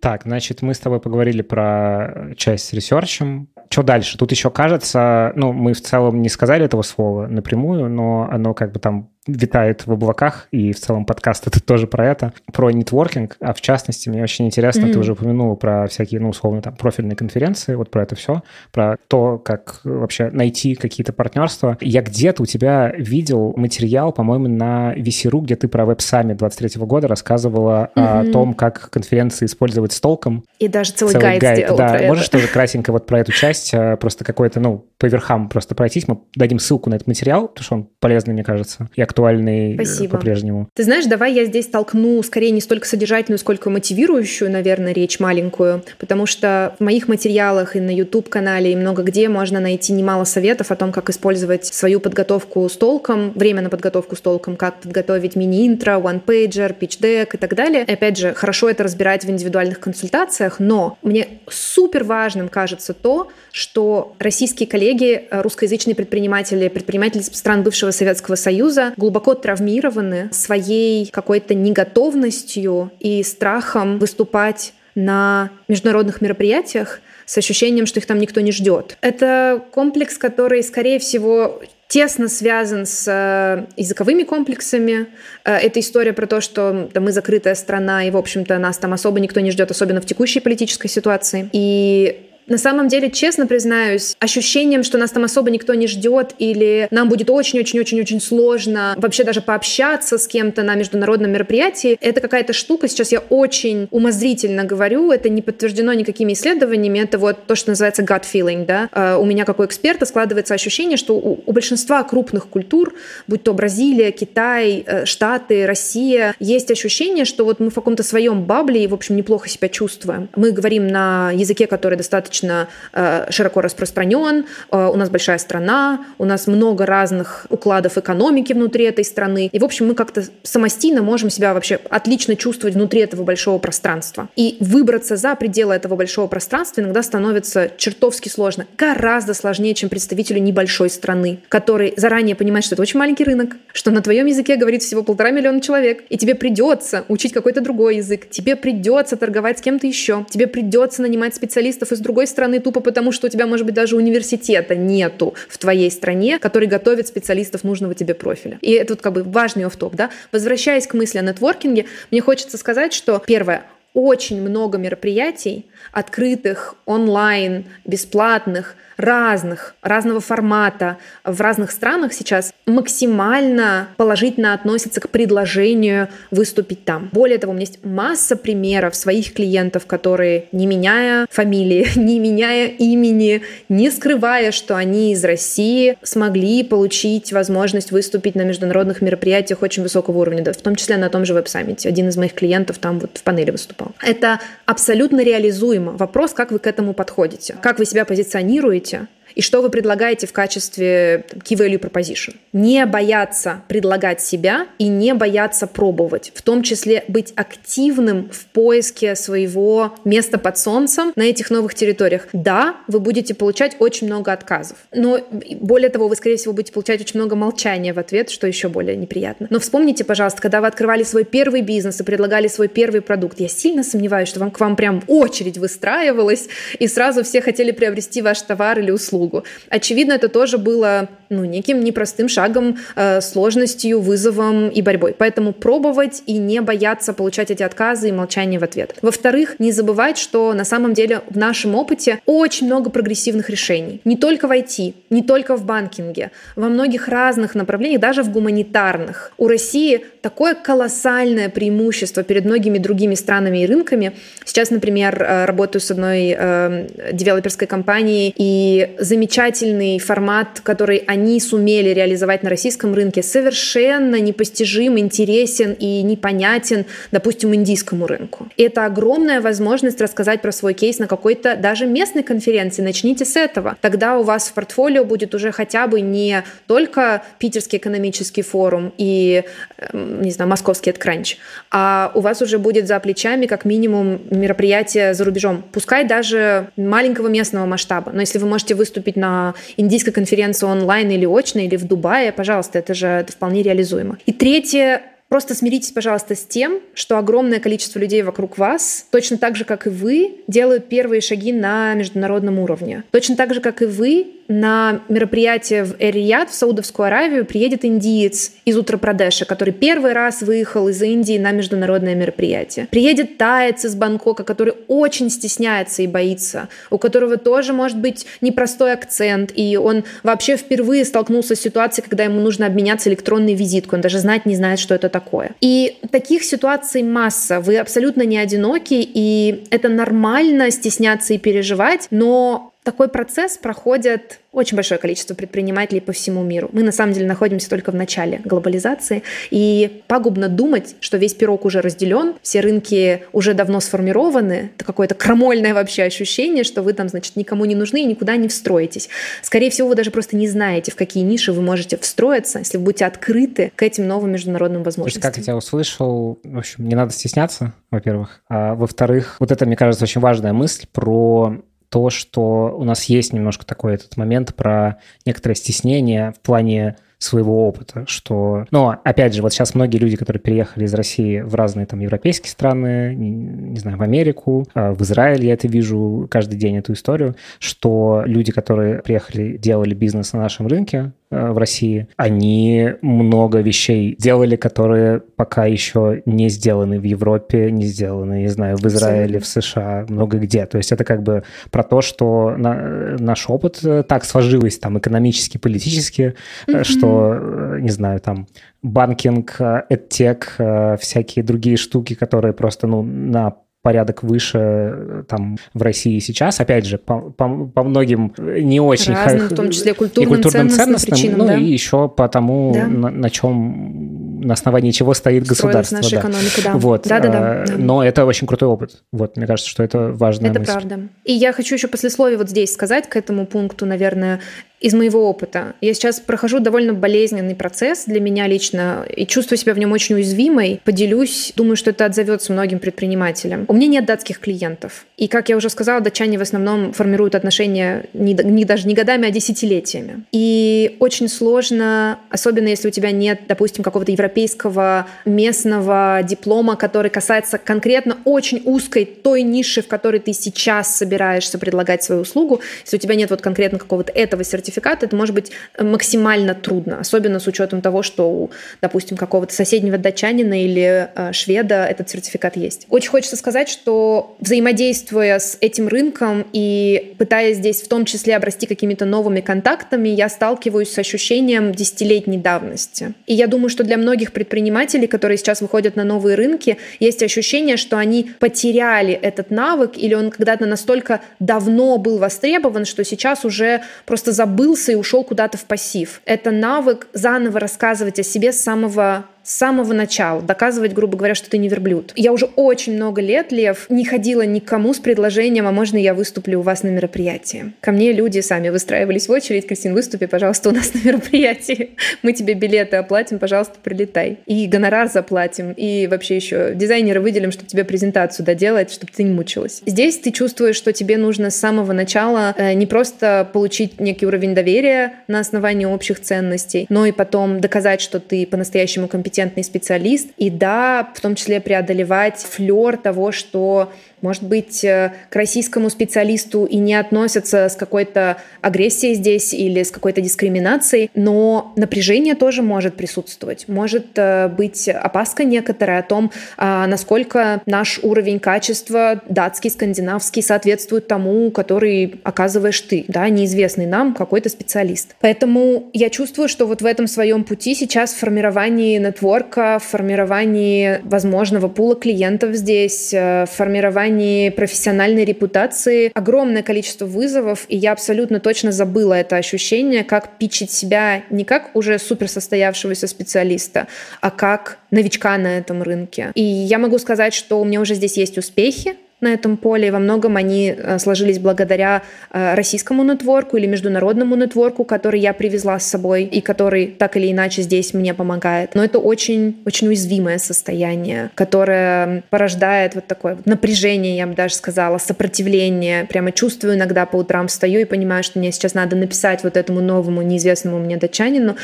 Так, значит, мы с тобой поговорили про часть с ресерчем. Что дальше? Тут еще кажется, ну, мы в целом не сказали этого слова напрямую, но оно как бы там витает в облаках, и в целом подкаст это тоже про это, про нетворкинг, а в частности, мне очень интересно, mm-hmm. ты уже упомянула про всякие, ну, условно, там, профильные конференции, вот про это все, про то, как вообще найти какие-то партнерства. Я где-то у тебя видел материал, по-моему, на VC.ru, где ты про веб-саммит 23 года рассказывала mm-hmm. о том, как конференции использовать с толком. И даже целый, целый гайд, гайд сделал Да, можешь это. тоже кратенько вот про эту часть, э, просто какой-то, ну, по верхам просто пройтись, мы дадим ссылку на этот материал, потому что он полезный, мне кажется, и актуальный э, Спасибо. по-прежнему. Ты знаешь, давай я здесь толкну скорее не столько содержательную, сколько мотивирующую, наверное, речь маленькую, потому что в моих материалах и на YouTube-канале и много где можно найти немало советов о том, как использовать свою подготовку с толком, время на подготовку с толком, как подготовить мини-интро, one-pager, pitch-deck и так далее. И опять же, хорошо это разбирать в индивидуальных консультациях, но мне супер важным кажется то, что российские коллеги, русскоязычные предприниматели, предприниматели стран бывшего Советского Союза глубоко травмированы своей какой-то неготовностью и страхом выступать на международных мероприятиях с ощущением, что их там никто не ждет. Это комплекс, который, скорее всего, тесно связан с э, языковыми комплексами. Э, это история про то, что да, мы закрытая страна, и, в общем-то, нас там особо никто не ждет, особенно в текущей политической ситуации. И на самом деле, честно признаюсь, ощущением, что нас там особо никто не ждет, или нам будет очень-очень-очень-очень сложно вообще даже пообщаться с кем-то на международном мероприятии, это какая-то штука, сейчас я очень умозрительно говорю, это не подтверждено никакими исследованиями, это вот то, что называется gut feeling, да. Uh, у меня, как у эксперта, складывается ощущение, что у, у большинства крупных культур, будь то Бразилия, Китай, э, Штаты, Россия, есть ощущение, что вот мы в каком-то своем бабле и, в общем, неплохо себя чувствуем. Мы говорим на языке, который достаточно достаточно э, широко распространен, э, у нас большая страна, у нас много разных укладов экономики внутри этой страны. И, в общем, мы как-то самостийно можем себя вообще отлично чувствовать внутри этого большого пространства. И выбраться за пределы этого большого пространства иногда становится чертовски сложно. Гораздо сложнее, чем представителю небольшой страны, который заранее понимает, что это очень маленький рынок, что на твоем языке говорит всего полтора миллиона человек, и тебе придется учить какой-то другой язык, тебе придется торговать с кем-то еще, тебе придется нанимать специалистов из другой другой страны тупо потому, что у тебя, может быть, даже университета нету в твоей стране, который готовит специалистов нужного тебе профиля. И это вот как бы важный офф-топ, да. Возвращаясь к мысли о нетворкинге, мне хочется сказать, что первое, очень много мероприятий, открытых, онлайн, бесплатных, разных, разного формата в разных странах сейчас максимально положительно относятся к предложению выступить там. Более того, у меня есть масса примеров своих клиентов, которые, не меняя фамилии, [laughs] не меняя имени, не скрывая, что они из России, смогли получить возможность выступить на международных мероприятиях очень высокого уровня, да, в том числе на том же веб-саммите. Один из моих клиентов там вот в панели выступал. Это абсолютно реализуемо. Вопрос, как вы к этому подходите, как вы себя позиционируете, делаете и что вы предлагаете в качестве там, key value proposition. Не бояться предлагать себя и не бояться пробовать, в том числе быть активным в поиске своего места под солнцем на этих новых территориях. Да, вы будете получать очень много отказов, но более того, вы, скорее всего, будете получать очень много молчания в ответ, что еще более неприятно. Но вспомните, пожалуйста, когда вы открывали свой первый бизнес и предлагали свой первый продукт, я сильно сомневаюсь, что вам к вам прям очередь выстраивалась, и сразу все хотели приобрести ваш товар или услугу услугу. Очевидно, это тоже было ну, неким непростым шагом, э, сложностью, вызовом и борьбой. Поэтому пробовать и не бояться получать эти отказы и молчание в ответ. Во-вторых, не забывать, что на самом деле в нашем опыте очень много прогрессивных решений. Не только в IT, не только в банкинге, во многих разных направлениях, даже в гуманитарных. У России такое колоссальное преимущество перед многими другими странами и рынками. Сейчас, например, э, работаю с одной э, девелоперской компанией, и замечательный формат, который они сумели реализовать на российском рынке, совершенно непостижим, интересен и непонятен, допустим, индийскому рынку. Это огромная возможность рассказать про свой кейс на какой-то даже местной конференции. Начните с этого. Тогда у вас в портфолио будет уже хотя бы не только Питерский экономический форум и, эм, не знаю, Московский откранч, а у вас уже будет за плечами как минимум мероприятие за рубежом. Пускай даже маленького местного масштаба. Но если вы можете выступить на индийской конференции онлайн или очно, или в Дубае, пожалуйста, это же это вполне реализуемо. И третье, Просто смиритесь, пожалуйста, с тем, что огромное количество людей вокруг вас, точно так же, как и вы, делают первые шаги на международном уровне. Точно так же, как и вы, на мероприятие в Эр-Рияд, в Саудовскую Аравию, приедет индиец из Утра-Прадеша, который первый раз выехал из Индии на международное мероприятие. Приедет таец из Бангкока, который очень стесняется и боится, у которого тоже может быть непростой акцент, и он вообще впервые столкнулся с ситуацией, когда ему нужно обменяться электронной визиткой, он даже знать не знает, что это такое. И таких ситуаций масса, вы абсолютно не одиноки, и это нормально стесняться и переживать, но такой процесс проходит очень большое количество предпринимателей по всему миру. Мы на самом деле находимся только в начале глобализации, и пагубно думать, что весь пирог уже разделен, все рынки уже давно сформированы, это какое-то крамольное вообще ощущение, что вы там, значит, никому не нужны и никуда не встроитесь. Скорее всего, вы даже просто не знаете, в какие ниши вы можете встроиться, если вы будете открыты к этим новым международным возможностям. То есть, как я тебя услышал, в общем, не надо стесняться, во-первых. А во-вторых, вот это, мне кажется, очень важная мысль про то, что у нас есть немножко такой этот момент про некоторое стеснение в плане своего опыта, что... Но, опять же, вот сейчас многие люди, которые переехали из России в разные там европейские страны, не, не знаю, в Америку, а, в Израиль, я это вижу каждый день, эту историю, что люди, которые приехали, делали бизнес на нашем рынке, в России, они много вещей делали, которые пока еще не сделаны в Европе, не сделаны, не знаю, в Израиле, в США, много где. То есть это как бы про то, что на, наш опыт э, так сложилось там экономически, политически, mm-hmm. что, не знаю, там банкинг, эдтек, всякие другие штуки, которые просто ну, на порядок выше э, там в России сейчас. Опять же, по, по, по многим не очень... Разным, в том числе культурным, и культурным ценностным, причинам, ну да? и еще по тому, да. на, на чем на основании чего стоит Строилась государство. наша да. экономика, да. Вот. Да, да, да, да. Но это очень крутой опыт. Вот, мне кажется, что это важная Это мысль. правда. И я хочу еще послесловие вот здесь сказать к этому пункту, наверное из моего опыта. Я сейчас прохожу довольно болезненный процесс для меня лично и чувствую себя в нем очень уязвимой. Поделюсь, думаю, что это отзовется многим предпринимателям. У меня нет датских клиентов. И, как я уже сказала, датчане в основном формируют отношения не, не даже не годами, а десятилетиями. И очень сложно, особенно если у тебя нет, допустим, какого-то европейского местного диплома, который касается конкретно очень узкой той ниши, в которой ты сейчас собираешься предлагать свою услугу. Если у тебя нет вот конкретно какого-то этого сертификата, сертификат, это может быть максимально трудно, особенно с учетом того, что у, допустим, какого-то соседнего датчанина или э, шведа этот сертификат есть. Очень хочется сказать, что взаимодействуя с этим рынком и пытаясь здесь в том числе обрасти какими-то новыми контактами, я сталкиваюсь с ощущением десятилетней давности. И я думаю, что для многих предпринимателей, которые сейчас выходят на новые рынки, есть ощущение, что они потеряли этот навык или он когда-то настолько давно был востребован, что сейчас уже просто забыл забылся и ушел куда-то в пассив. Это навык заново рассказывать о себе с самого с самого начала, доказывать, грубо говоря, что ты не верблюд. Я уже очень много лет, Лев, не ходила никому с предложением, а можно я выступлю у вас на мероприятии. Ко мне люди сами выстраивались в очередь, Кристин, выступи, пожалуйста, у нас на мероприятии. Мы тебе билеты оплатим, пожалуйста, прилетай. И гонорар заплатим, и вообще еще дизайнера выделим, чтобы тебе презентацию доделать, чтобы ты не мучилась. Здесь ты чувствуешь, что тебе нужно с самого начала э, не просто получить некий уровень доверия на основании общих ценностей, но и потом доказать, что ты по-настоящему компетентен компетентный специалист, и да, в том числе преодолевать флер того, что может быть, э, к российскому специалисту и не относятся с какой-то агрессией здесь или с какой-то дискриминацией, но напряжение тоже может присутствовать. Может э, быть опаска некоторая о том, а, насколько наш уровень качества датский, скандинавский соответствует тому, который оказываешь ты, да, неизвестный нам какой-то специалист. Поэтому я чувствую, что вот в этом своем пути сейчас в формировании нетворка в формировании возможного пула клиентов здесь, э, в формировании профессиональной репутации. Огромное количество вызовов, и я абсолютно точно забыла это ощущение, как пичить себя не как уже супер состоявшегося специалиста, а как новичка на этом рынке. И я могу сказать, что у меня уже здесь есть успехи, на этом поле, во многом они э, сложились благодаря э, российскому нетворку или международному нетворку, который я привезла с собой и который так или иначе здесь мне помогает. Но это очень, очень уязвимое состояние, которое порождает вот такое напряжение, я бы даже сказала, сопротивление. Прямо чувствую иногда по утрам встаю и понимаю, что мне сейчас надо написать вот этому новому неизвестному мне датчанину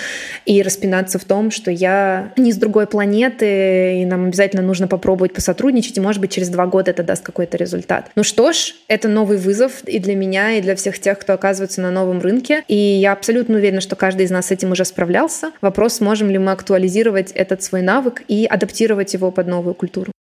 и распинаться в том, что я не с другой планеты, и нам обязательно нужно попробовать посотрудничать, и, может быть, через два года это даст какой какой-то результат. Ну что ж, это новый вызов и для меня, и для всех тех, кто оказывается на новом рынке. И я абсолютно уверена, что каждый из нас с этим уже справлялся. Вопрос, можем ли мы актуализировать этот свой навык и адаптировать его под новую культуру.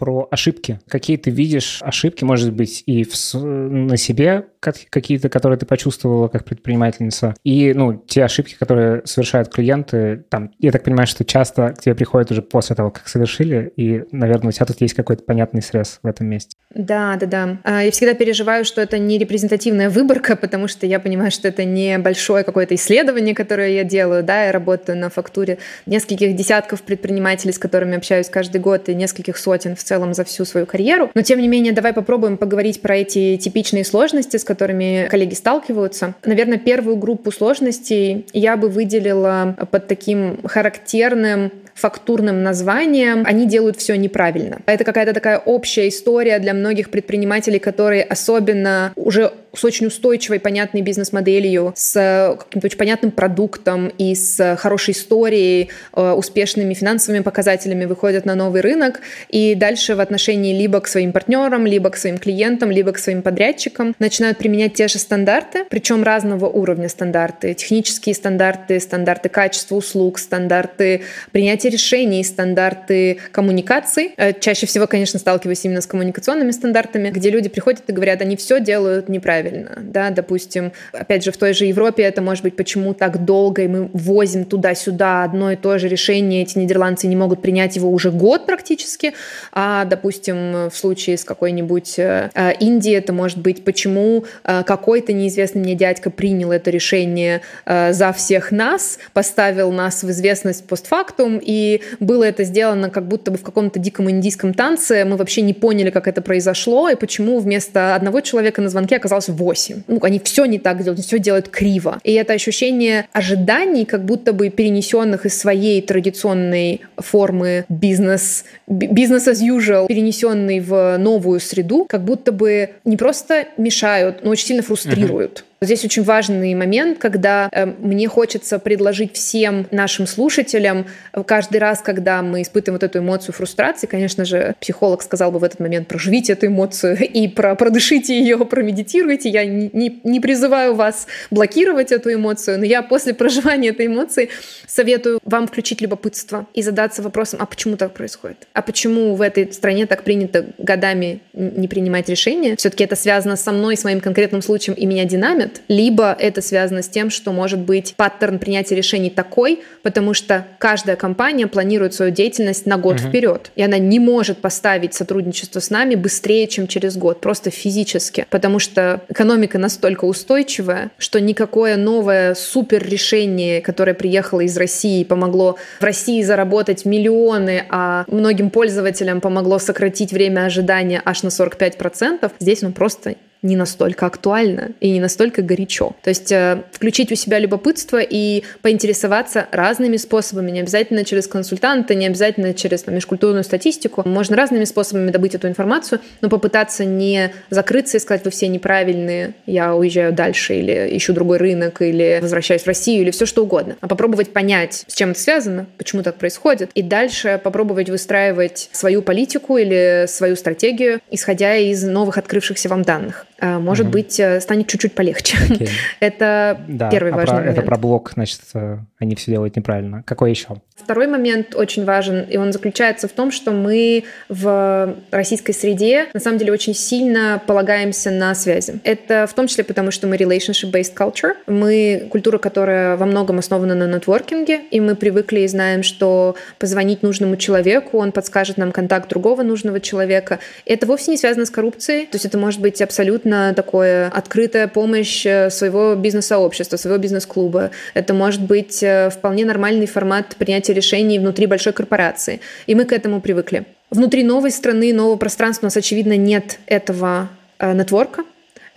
Про ошибки. Какие ты видишь ошибки, может быть, и в, на себе какие-то, которые ты почувствовала как предпринимательница, и, ну, те ошибки, которые совершают клиенты, там, я так понимаю, что часто к тебе приходят уже после того, как совершили, и, наверное, у тебя тут есть какой-то понятный срез в этом месте. Да, да, да. А, я всегда переживаю, что это не репрезентативная выборка, потому что я понимаю, что это не большое какое-то исследование, которое я делаю, да, я работаю на фактуре нескольких десятков предпринимателей, с которыми общаюсь каждый год, и нескольких сотен в целом за всю свою карьеру. Но, тем не менее, давай попробуем поговорить про эти типичные сложности, с которыми коллеги сталкиваются. Наверное, первую группу сложностей я бы выделила под таким характерным фактурным названием, они делают все неправильно. Это какая-то такая общая история для многих предпринимателей, которые особенно уже с очень устойчивой, понятной бизнес-моделью, с каким-то очень понятным продуктом и с хорошей историей, э, успешными финансовыми показателями выходят на новый рынок. И дальше в отношении либо к своим партнерам, либо к своим клиентам, либо к своим подрядчикам начинают применять те же стандарты, причем разного уровня стандарты, технические стандарты, стандарты качества услуг, стандарты принятия решений, стандарты коммуникаций. Э, чаще всего, конечно, сталкиваюсь именно с коммуникационными стандартами, где люди приходят и говорят, они все делают неправильно правильно, да, допустим, опять же, в той же Европе это может быть почему так долго, и мы возим туда-сюда одно и то же решение, эти нидерландцы не могут принять его уже год практически, а, допустим, в случае с какой-нибудь э, э Индией это может быть, почему э, какой-то неизвестный мне дядька принял это решение за всех нас, поставил нас в известность постфактум, и было это сделано как будто бы в каком-то диком индийском танце, мы вообще не поняли, как это произошло, и почему вместо одного человека на звонке оказался 8. Ну, они все не так делают, все делают криво. И это ощущение ожиданий, как будто бы перенесенных из своей традиционной формы бизнес, бизнес as usual, перенесенный в новую среду, как будто бы не просто мешают, но очень сильно фрустрируют. Uh-huh. Здесь очень важный момент, когда э, мне хочется предложить всем нашим слушателям э, каждый раз, когда мы испытываем вот эту эмоцию фрустрации, конечно же, психолог сказал бы в этот момент, проживите эту эмоцию [laughs] и про, продышите ее, промедитируйте. Я не, не, не призываю вас блокировать эту эмоцию, но я после проживания этой эмоции советую вам включить любопытство и задаться вопросом, а почему так происходит? А почему в этой стране так принято годами не принимать решения? Все-таки это связано со мной, с моим конкретным случаем, и меня динамит, нет. Либо это связано с тем, что может быть паттерн принятия решений такой, потому что каждая компания планирует свою деятельность на год угу. вперед, и она не может поставить сотрудничество с нами быстрее, чем через год, просто физически, потому что экономика настолько устойчивая, что никакое новое супер решение, которое приехало из России, помогло в России заработать миллионы, а многим пользователям помогло сократить время ожидания аж на 45%, здесь ну просто не настолько актуально и не настолько горячо. То есть э, включить у себя любопытство и поинтересоваться разными способами, не обязательно через консультанта, не обязательно через там, межкультурную статистику. Можно разными способами добыть эту информацию, но попытаться не закрыться и сказать, вы все неправильные, я уезжаю дальше или ищу другой рынок, или возвращаюсь в Россию, или все что угодно. А попробовать понять, с чем это связано, почему так происходит, и дальше попробовать выстраивать свою политику или свою стратегию, исходя из новых открывшихся вам данных. А, может mm-hmm. быть, э, станет чуть-чуть полегче. Okay. [laughs] это да. первый а важный про, момент. Это про блок, значит, э, они все делают неправильно. Какой еще? Второй момент очень важен, и он заключается в том, что мы в российской среде на самом деле очень сильно полагаемся на связи. Это в том числе потому, что мы relationship-based culture. Мы культура, которая во многом основана на нетворкинге, и мы привыкли и знаем, что позвонить нужному человеку, он подскажет нам контакт другого нужного человека. Это вовсе не связано с коррупцией, то есть это может быть абсолютно такое открытая помощь э, своего бизнес-сообщества, своего бизнес-клуба. Это может быть э, вполне нормальный формат принятия решений внутри большой корпорации. И мы к этому привыкли. Внутри новой страны, нового пространства у нас, очевидно, нет этого э, нетворка,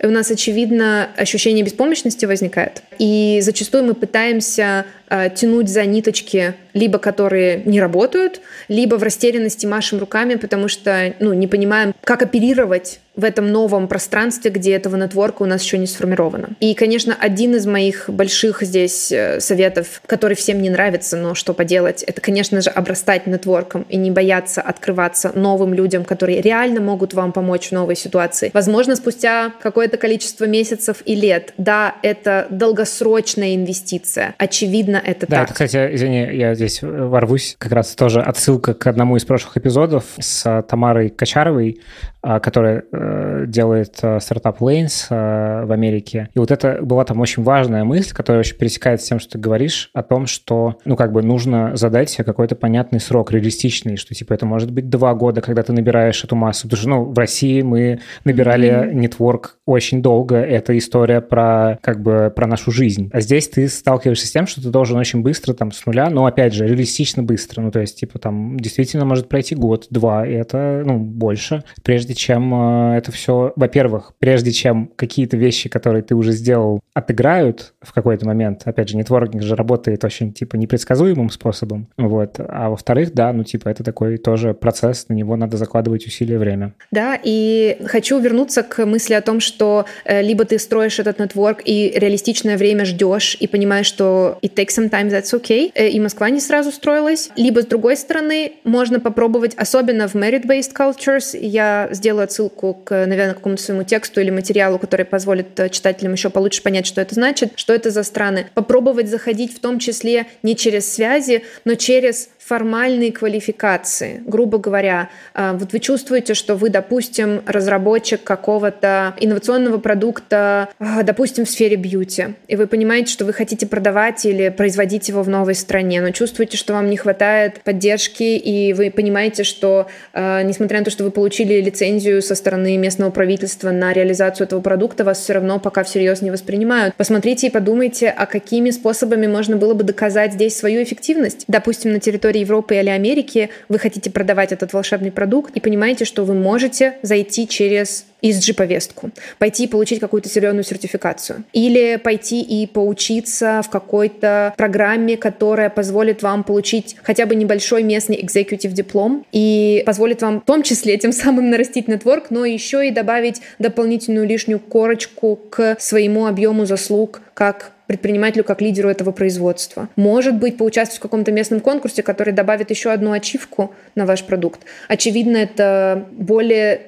у нас, очевидно, ощущение беспомощности возникает. И зачастую мы пытаемся э, тянуть за ниточки, либо которые не работают, либо в растерянности машем руками, потому что ну, не понимаем, как оперировать в этом новом пространстве, где этого нетворка у нас еще не сформировано. И, конечно, один из моих больших здесь э, советов, который всем не нравится, но что поделать, это, конечно же, обрастать нетворком и не бояться открываться новым людям, которые реально могут вам помочь в новой ситуации. Возможно, спустя какое-то количество месяцев и лет. Да, это долгосрочная инвестиция. Очевидно, это да, так. Это, кстати, извини, я здесь ворвусь. Как раз тоже отсылка к одному из прошлых эпизодов с Тамарой Качаровой, а, которая э, делает э, стартап Lanes э, в Америке. И вот это была там очень важная мысль, которая очень пересекается с тем, что ты говоришь, о том, что, ну, как бы нужно задать себе какой-то понятный срок, реалистичный, что, типа, это может быть два года, когда ты набираешь эту массу. Потому что, ну, в России мы набирали mm-hmm. нетворк очень долго. Это история про, как бы, про нашу жизнь. А здесь ты сталкиваешься с тем, что ты должен очень быстро, там, с нуля, но, опять же, реалистично быстро. Ну, то есть, типа, там, действительно может пройти год, два, и это, ну, больше, прежде чем это все, во-первых, прежде чем какие-то вещи, которые ты уже сделал, отыграют в какой-то момент, опять же, нетворкинг же работает очень, типа, непредсказуемым способом, вот, а во-вторых, да, ну, типа, это такой тоже процесс, на него надо закладывать усилия, время. Да, и хочу вернуться к мысли о том, что э, либо ты строишь этот нетворк и реалистичное время ждешь и понимаешь, что it takes some time, that's okay, э, и Москва не сразу строилась, либо, с другой стороны, можно попробовать, особенно в merit-based cultures, я сделаю отсылку к, наверное, какому-то своему тексту или материалу, который позволит э, читателям еще получше понять, что это значит, что это за страны. Попробовать заходить в том числе не через связи, но через формальные квалификации. Грубо говоря, а, вот вы чувствуете, что вы, допустим, разработчик какого-то инновационного продукта, а, допустим, в сфере бьюти, и вы понимаете, что вы хотите продавать или производить его в новой стране, но чувствуете, что вам не хватает поддержки, и вы понимаете, что, а, несмотря на то, что вы получили лицензию со стороны местного правительства на реализацию этого продукта, вас все равно пока всерьез не воспринимают. Посмотрите и подумайте, а какими способами можно было бы доказать здесь свою эффективность. Допустим, на территории территории Европы или Америки вы хотите продавать этот волшебный продукт и понимаете, что вы можете зайти через ESG-повестку, пойти и получить какую-то серьезную сертификацию. Или пойти и поучиться в какой-то программе, которая позволит вам получить хотя бы небольшой местный executive диплом и позволит вам в том числе тем самым нарастить нетворк, но еще и добавить дополнительную лишнюю корочку к своему объему заслуг как предпринимателю как лидеру этого производства. Может быть, поучаствовать в каком-то местном конкурсе, который добавит еще одну ачивку на ваш продукт. Очевидно, это более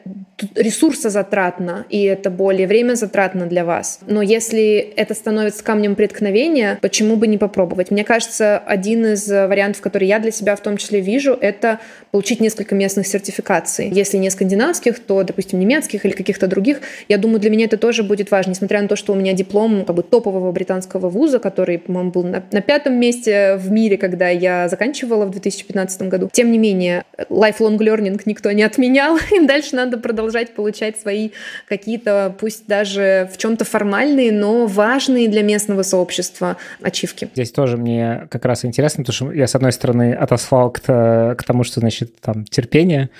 ресурсозатратно, и это более время затратно для вас. Но если это становится камнем преткновения, почему бы не попробовать? Мне кажется, один из вариантов, который я для себя в том числе вижу, это получить несколько местных сертификаций. Если не скандинавских, то, допустим, немецких или каких-то других. Я думаю, для меня это тоже будет важно, несмотря на то, что у меня диплом как бы топового британского вуза, который, по-моему, был на, на пятом месте в мире, когда я заканчивала в 2015 году. Тем не менее, lifelong learning никто не отменял, [laughs] и дальше надо продолжать продолжать получать свои какие-то, пусть даже в чем-то формальные, но важные для местного сообщества ачивки. Здесь тоже мне как раз интересно, потому что я, с одной стороны, отослал к, к тому, что, значит, там терпение,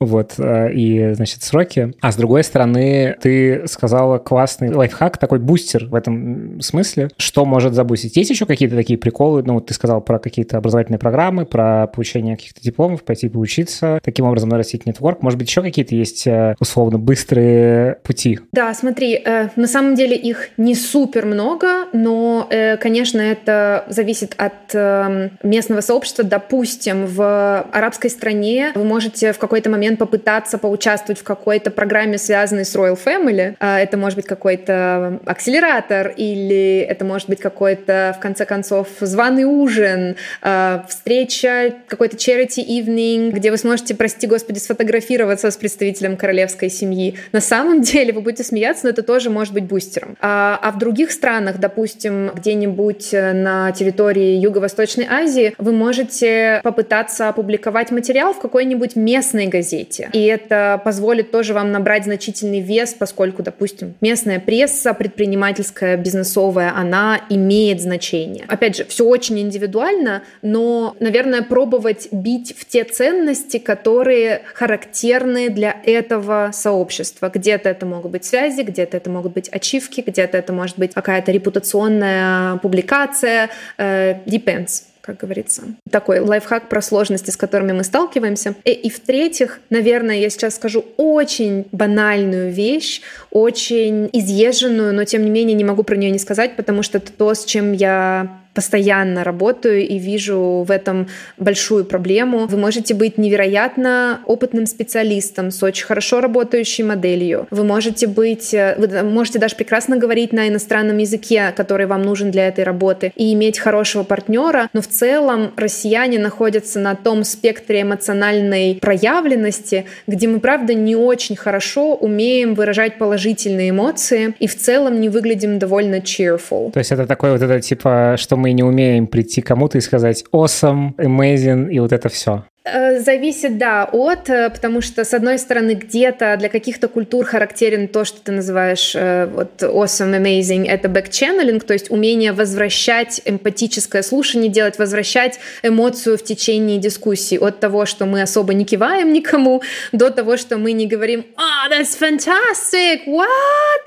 вот, э, и, значит, сроки, а с другой стороны, ты сказала классный лайфхак, такой бустер в этом смысле, что может забустить. Есть еще какие-то такие приколы? Ну, вот ты сказал про какие-то образовательные программы, про получение каких-то дипломов, пойти поучиться, таким образом нарастить нетворк. Может быть, еще какие-то есть э, условно быстрые пути? Да, смотри, э, на самом деле их не супер много, но, э, конечно, это зависит от э, местного сообщества. Допустим, в арабской стране вы можете в какой-то момент попытаться поучаствовать в какой-то программе, связанной с Royal Family. Э, это может быть какой-то акселератор или это может быть какой-то, в конце концов, званый ужин, э, встреча, какой-то charity evening, где вы сможете, прости господи, сфотографироваться с представителем королевской семьи. На самом [laughs] деле вы будете смеяться, но это тоже может быть бустером. А, а в других странах, допустим, где-нибудь э, на территории Юго-Восточной Азии, вы можете попытаться опубликовать материал в какой-нибудь местной газете. И это позволит тоже вам набрать значительный вес, поскольку, допустим, местная пресса, предпринимательская, бизнесовая, она имеет значение. Опять же, все очень индивидуально, но, наверное, пробовать бить в те ценности, которые характерны для этого сообщества. Где-то это могут быть связи, где-то это могут быть ачивки, где-то это может быть какая-то репутационная публикация. Uh, depends как говорится. Такой лайфхак про сложности, с которыми мы сталкиваемся. И, и в-третьих, наверное, я сейчас скажу очень банальную вещь, очень изъезженную, но тем не менее не могу про нее не сказать, потому что это то, с чем я постоянно работаю и вижу в этом большую проблему. Вы можете быть невероятно опытным специалистом с очень хорошо работающей моделью. Вы можете быть, э, вы можете даже прекрасно говорить на иностранном языке, который вам нужен для этой работы, и иметь хорошего партнера, но в целом россияне находятся на том спектре эмоциональной проявленности, где мы, правда, не очень хорошо умеем выражать положительные эмоции и в целом не выглядим довольно cheerful. То есть это такое вот это типа, что мы не умеем прийти кому-то и сказать awesome, amazing и вот это все. Э, зависит, да, от, э, потому что, с одной стороны, где-то для каких-то культур характерен то, что ты называешь э, вот awesome, amazing, это back-channeling, то есть умение возвращать эмпатическое слушание, делать, возвращать эмоцию в течение дискуссии от того, что мы особо не киваем никому, до того, что мы не говорим «Oh, that's fantastic! What?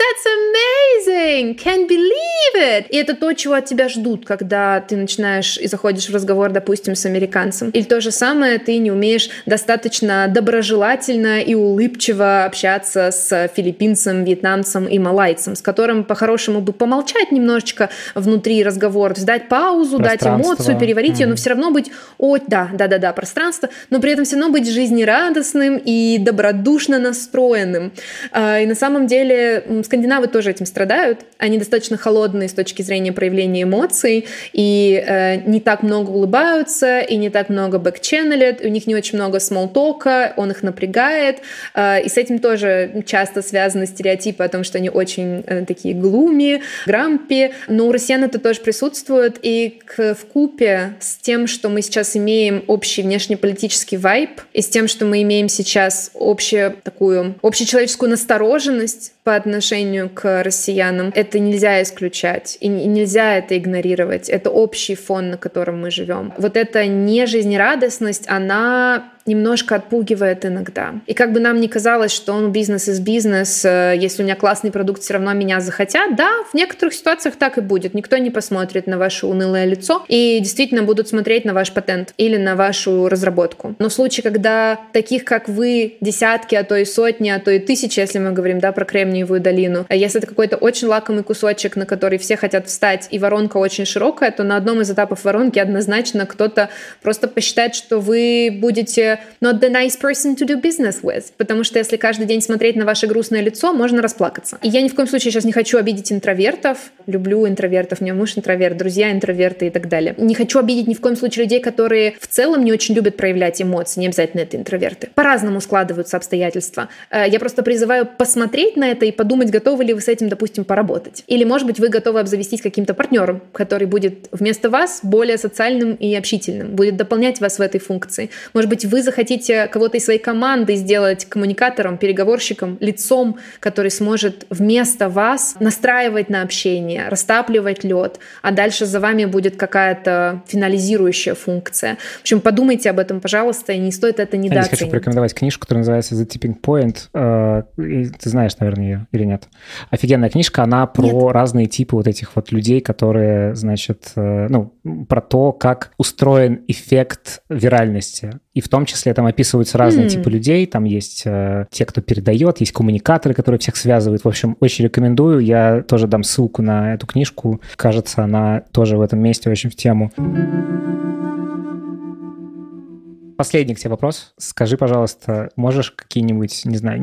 That's amazing! Can't believe it!» И это то, чего от тебя ждут, когда ты начинаешь и заходишь в разговор, допустим, с американцем. Или то же самое ты не умеешь достаточно доброжелательно и улыбчиво общаться с филиппинцем, вьетнамцем и малайцем, с которым по-хорошему бы помолчать немножечко внутри разговора, дать паузу, дать эмоцию, переварить mm-hmm. ее, но все равно быть, о, да, да, да, да, пространство, но при этом все равно быть жизнерадостным и добродушно настроенным. А, и на самом деле скандинавы тоже этим страдают. Они достаточно холодные с точки зрения проявления эмоций и э, не так много улыбаются и не так много бэкченнелят, у них не очень много смолтока, он их напрягает, э, и с этим тоже часто связаны стереотипы о том, что они очень э, такие глуми, грампи, но у россиян это тоже присутствует, и в купе с тем, что мы сейчас имеем общий внешнеполитический вайб, и с тем, что мы имеем сейчас общую такую общечеловеческую настороженность по отношению к россиянам, это нельзя исключать, и нельзя это игнорировать. Это общий фон, на котором мы живем. Вот эта нежизнерадостность, она немножко отпугивает иногда. И как бы нам ни казалось, что он бизнес из бизнес, э, если у меня классный продукт, все равно меня захотят, да, в некоторых ситуациях так и будет. Никто не посмотрит на ваше унылое лицо и действительно будут смотреть на ваш патент или на вашу разработку. Но в случае, когда таких, как вы, десятки, а то и сотни, а то и тысячи, если мы говорим, да, про Кремниевую долину, а если это какой-то очень лакомый кусочек, на который все хотят встать, и воронка очень широкая, то на одном из этапов воронки однозначно кто-то просто посчитает, что вы будете not the nice person to do business with, потому что если каждый день смотреть на ваше грустное лицо, можно расплакаться. И я ни в коем случае сейчас не хочу обидеть интровертов, люблю интровертов, у меня муж интроверт, друзья интроверты и так далее. Не хочу обидеть ни в коем случае людей, которые в целом не очень любят проявлять эмоции, не обязательно это интроверты. По-разному складываются обстоятельства. Э, я просто призываю посмотреть на это и подумать, готовы ли вы с этим, допустим, поработать. Или, может быть, вы готовы обзавестись каким-то партнером, который будет вместо вас более социальным и общительным, будет дополнять вас в этой функции. Может быть, вы захотите кого-то из своей команды сделать коммуникатором, переговорщиком, лицом, который сможет вместо вас настраивать на общение, растапливать лед, а дальше за вами будет какая-то финализирующая функция. В общем, подумайте об этом, пожалуйста, и не стоит это недооценивать. Я хочу порекомендовать книжку, которая называется The Tipping Point. Э, ты знаешь, наверное, ее или нет? Офигенная книжка, она про нет. разные типы вот этих вот людей, которые, значит, э, ну, про то, как устроен эффект виральности И в том числе там описываются разные mm. типы людей. Там есть э, те, кто передает, есть коммуникаторы, которые всех связывают. В общем, очень рекомендую. Я тоже дам ссылку на эту книжку. Кажется, она тоже в этом месте очень в тему. Последний к тебе вопрос. Скажи, пожалуйста, можешь какие-нибудь, не знаю,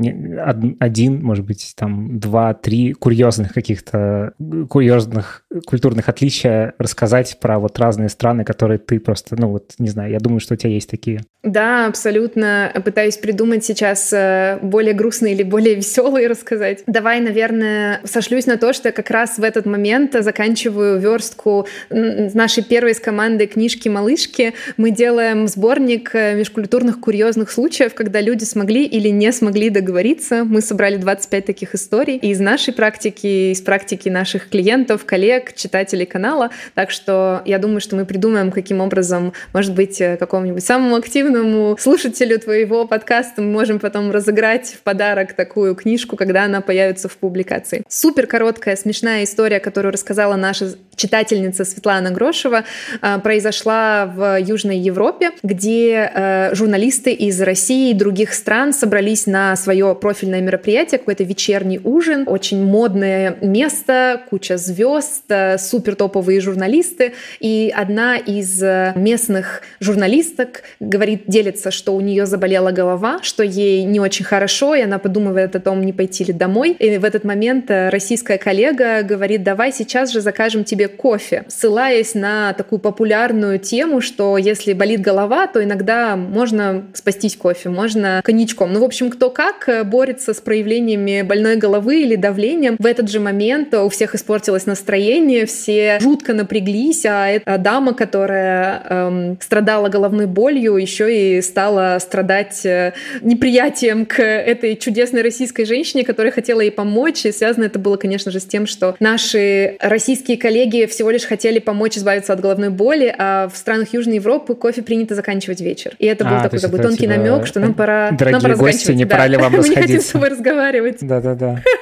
один, может быть, там, два, три курьезных каких-то, курьезных культурных отличия рассказать про вот разные страны, которые ты просто, ну вот, не знаю, я думаю, что у тебя есть такие. Да, абсолютно. Пытаюсь придумать сейчас э, более грустные или более веселые рассказать. Давай, наверное, сошлюсь на то, что я как раз в этот момент заканчиваю верстку нашей первой с командой книжки «Малышки». Мы делаем сборник межкультурных курьезных случаев, когда люди смогли или не смогли договориться. Мы собрали 25 таких историй и из нашей практики, из практики наших клиентов, коллег, читателей канала. Так что я думаю, что мы придумаем, каким образом, может быть, э, какому-нибудь самому активному слушателю твоего подкаста мы можем потом разыграть в подарок такую книжку, когда она появится в публикации. Супер короткая, смешная история, которую рассказала наша читательница Светлана Грошева, э, произошла в Южной Европе, где Э, журналисты из России и других стран собрались на свое профильное мероприятие, какой-то вечерний ужин, очень модное место, куча звезд, э, супер топовые журналисты. И одна из э, местных журналисток говорит, делится, что у нее заболела голова, что ей не очень хорошо, и она подумывает о том, не пойти ли домой. И в этот момент российская коллега говорит, давай сейчас же закажем тебе кофе, ссылаясь на такую популярную тему, что если болит голова, то иногда можно спастись кофе, можно коньячком. Ну, в общем, кто как э, борется с проявлениями больной головы или давлением. В этот же момент у всех испортилось настроение, все жутко напряглись, а эта дама, которая эм, страдала головной болью, еще и стала страдать э, неприятием к этой чудесной российской женщине, которая хотела ей помочь. И связано это было, конечно же, с тем, что наши российские коллеги всего лишь хотели помочь избавиться от головной боли, а в странах Южной Европы кофе принято заканчивать вечер. И это был а, такой как бы тонкий типа, намек, что нам пора Дорогие нам пора гости, не пора ли [laughs] вам? Мы не хотим с тобой разговаривать. Да-да-да. [laughs]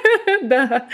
Да.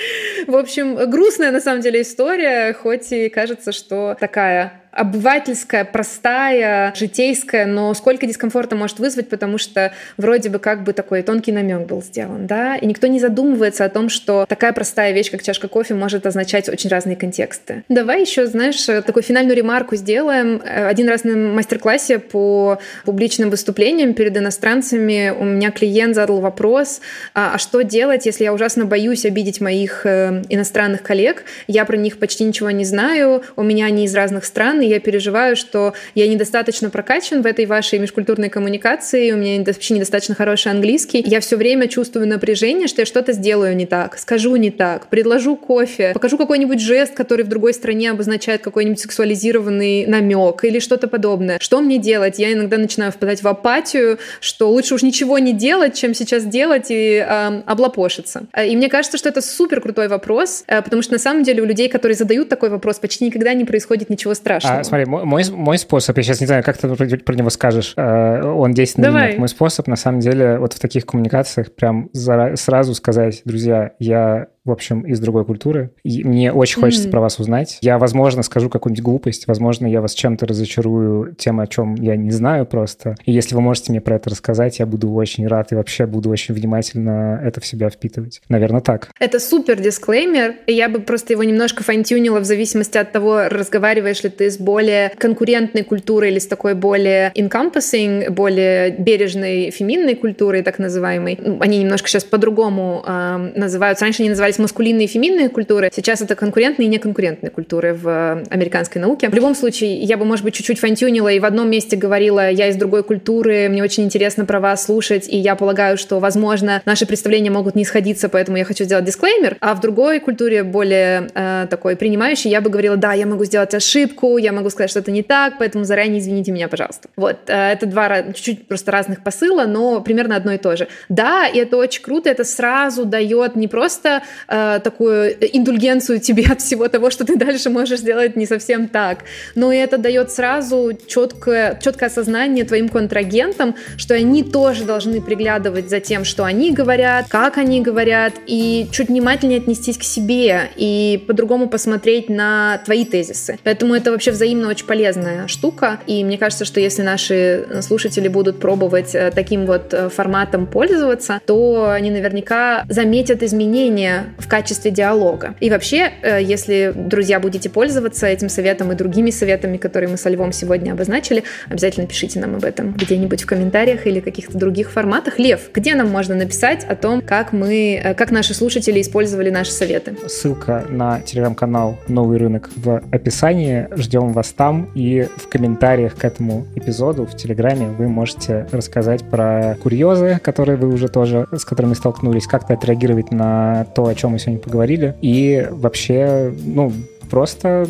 В общем, грустная на самом деле история, хоть и кажется, что такая обывательская, простая, житейская, но сколько дискомфорта может вызвать, потому что вроде бы как бы такой тонкий намек был сделан, да, и никто не задумывается о том, что такая простая вещь, как чашка кофе, может означать очень разные контексты. Давай еще, знаешь, такую финальную ремарку сделаем. Один раз на мастер-классе по публичным выступлениям перед иностранцами у меня клиент задал вопрос, а, а что делать, если я ужасно боюсь обидеть моих э, иностранных коллег, я про них почти ничего не знаю, у меня они из разных стран, и я переживаю, что я недостаточно прокачан в этой вашей межкультурной коммуникации, у меня вообще недостаточно хороший английский. Я все время чувствую напряжение, что я что-то сделаю не так, скажу не так, предложу кофе, покажу какой-нибудь жест, который в другой стране обозначает какой-нибудь сексуализированный намек или что-то подобное. Что мне делать? Я иногда начинаю впадать в апатию, что лучше уж ничего не делать, чем сейчас делать и э, облапошиться. И мне кажется, что это супер крутой вопрос, э, потому что на самом деле у людей, которые задают такой вопрос, почти никогда не происходит ничего страшного. А, смотри, мой, мой способ, я сейчас не знаю, как ты про него скажешь, э, он действенный Давай. нет. Мой способ, на самом деле, вот в таких коммуникациях прям сразу сказать, друзья, я в общем, из другой культуры. И мне очень хочется mm. про вас узнать. Я, возможно, скажу какую-нибудь глупость, возможно, я вас чем-то разочарую тем, о чем я не знаю просто. И если вы можете мне про это рассказать, я буду очень рад и вообще буду очень внимательно это в себя впитывать. Наверное, так. Это супер дисклеймер. Я бы просто его немножко файнтюнила в зависимости от того, разговариваешь ли ты с более конкурентной культурой или с такой более encompassing, более бережной феминной культурой, так называемой. Они немножко сейчас по-другому э, называются. Раньше они назывались назывались маскулинные и феминные культуры. Сейчас это конкурентные и неконкурентные культуры в э, американской науке. В любом случае, я бы, может быть, чуть-чуть фантюнила и в одном месте говорила, я из другой культуры, мне очень интересно про вас слушать, и я полагаю, что, возможно, наши представления могут не сходиться, поэтому я хочу сделать дисклеймер. А в другой культуре, более э, такой принимающей, я бы говорила, да, я могу сделать ошибку, я могу сказать, что это не так, поэтому заранее извините меня, пожалуйста. Вот, э, это два чуть-чуть просто разных посыла, но примерно одно и то же. Да, и это очень круто, это сразу дает не просто э, такую индульгенцию тебе [laughs] от всего того, что ты дальше можешь сделать не совсем так. Но это дает сразу четкое, четкое осознание твоим контрагентам, что они тоже должны приглядывать за тем, что они говорят, как они говорят, и чуть внимательнее отнестись к себе и по-другому посмотреть на твои тезисы. Поэтому это вообще взаимно очень полезная штука. И мне кажется, что если наши слушатели будут пробовать э, таким вот э, форматом пользоваться, то они наверняка заметят изменения в качестве диалога. И вообще, э, если, друзья, будете пользоваться этим советом и другими советами, которые мы со Львом сегодня обозначили, обязательно пишите нам об этом где-нибудь в комментариях или каких-то других форматах. Лев, где нам можно написать о том, как мы, как наши слушатели использовали наши советы? Ссылка на телеграм-канал «Новый рынок» в описании. Ждем вас там. И в комментариях к этому эпизоду в Телеграме вы можете рассказать про курьезы, которые вы уже тоже, с которыми столкнулись, как-то отреагировать на то, о чем мы сегодня поговорили. И вообще, ну, просто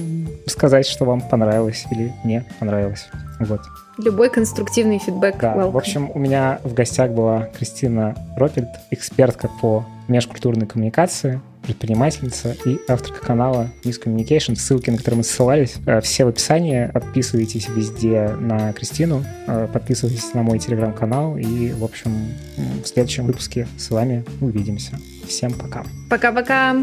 сказать, что вам понравилось или не понравилось. Вот. Любой конструктивный фидбэк. Да, welcome. в общем, у меня в гостях была Кристина Ропельд, экспертка по межкультурной коммуникации, предпринимательница и авторка канала News Communication, ссылки на которые мы ссылались. Э, все в описании. Подписывайтесь везде на Кристину, э, подписывайтесь на мой телеграм-канал. И, в общем, в следующем выпуске с вами увидимся. Всем пока. Пока-пока.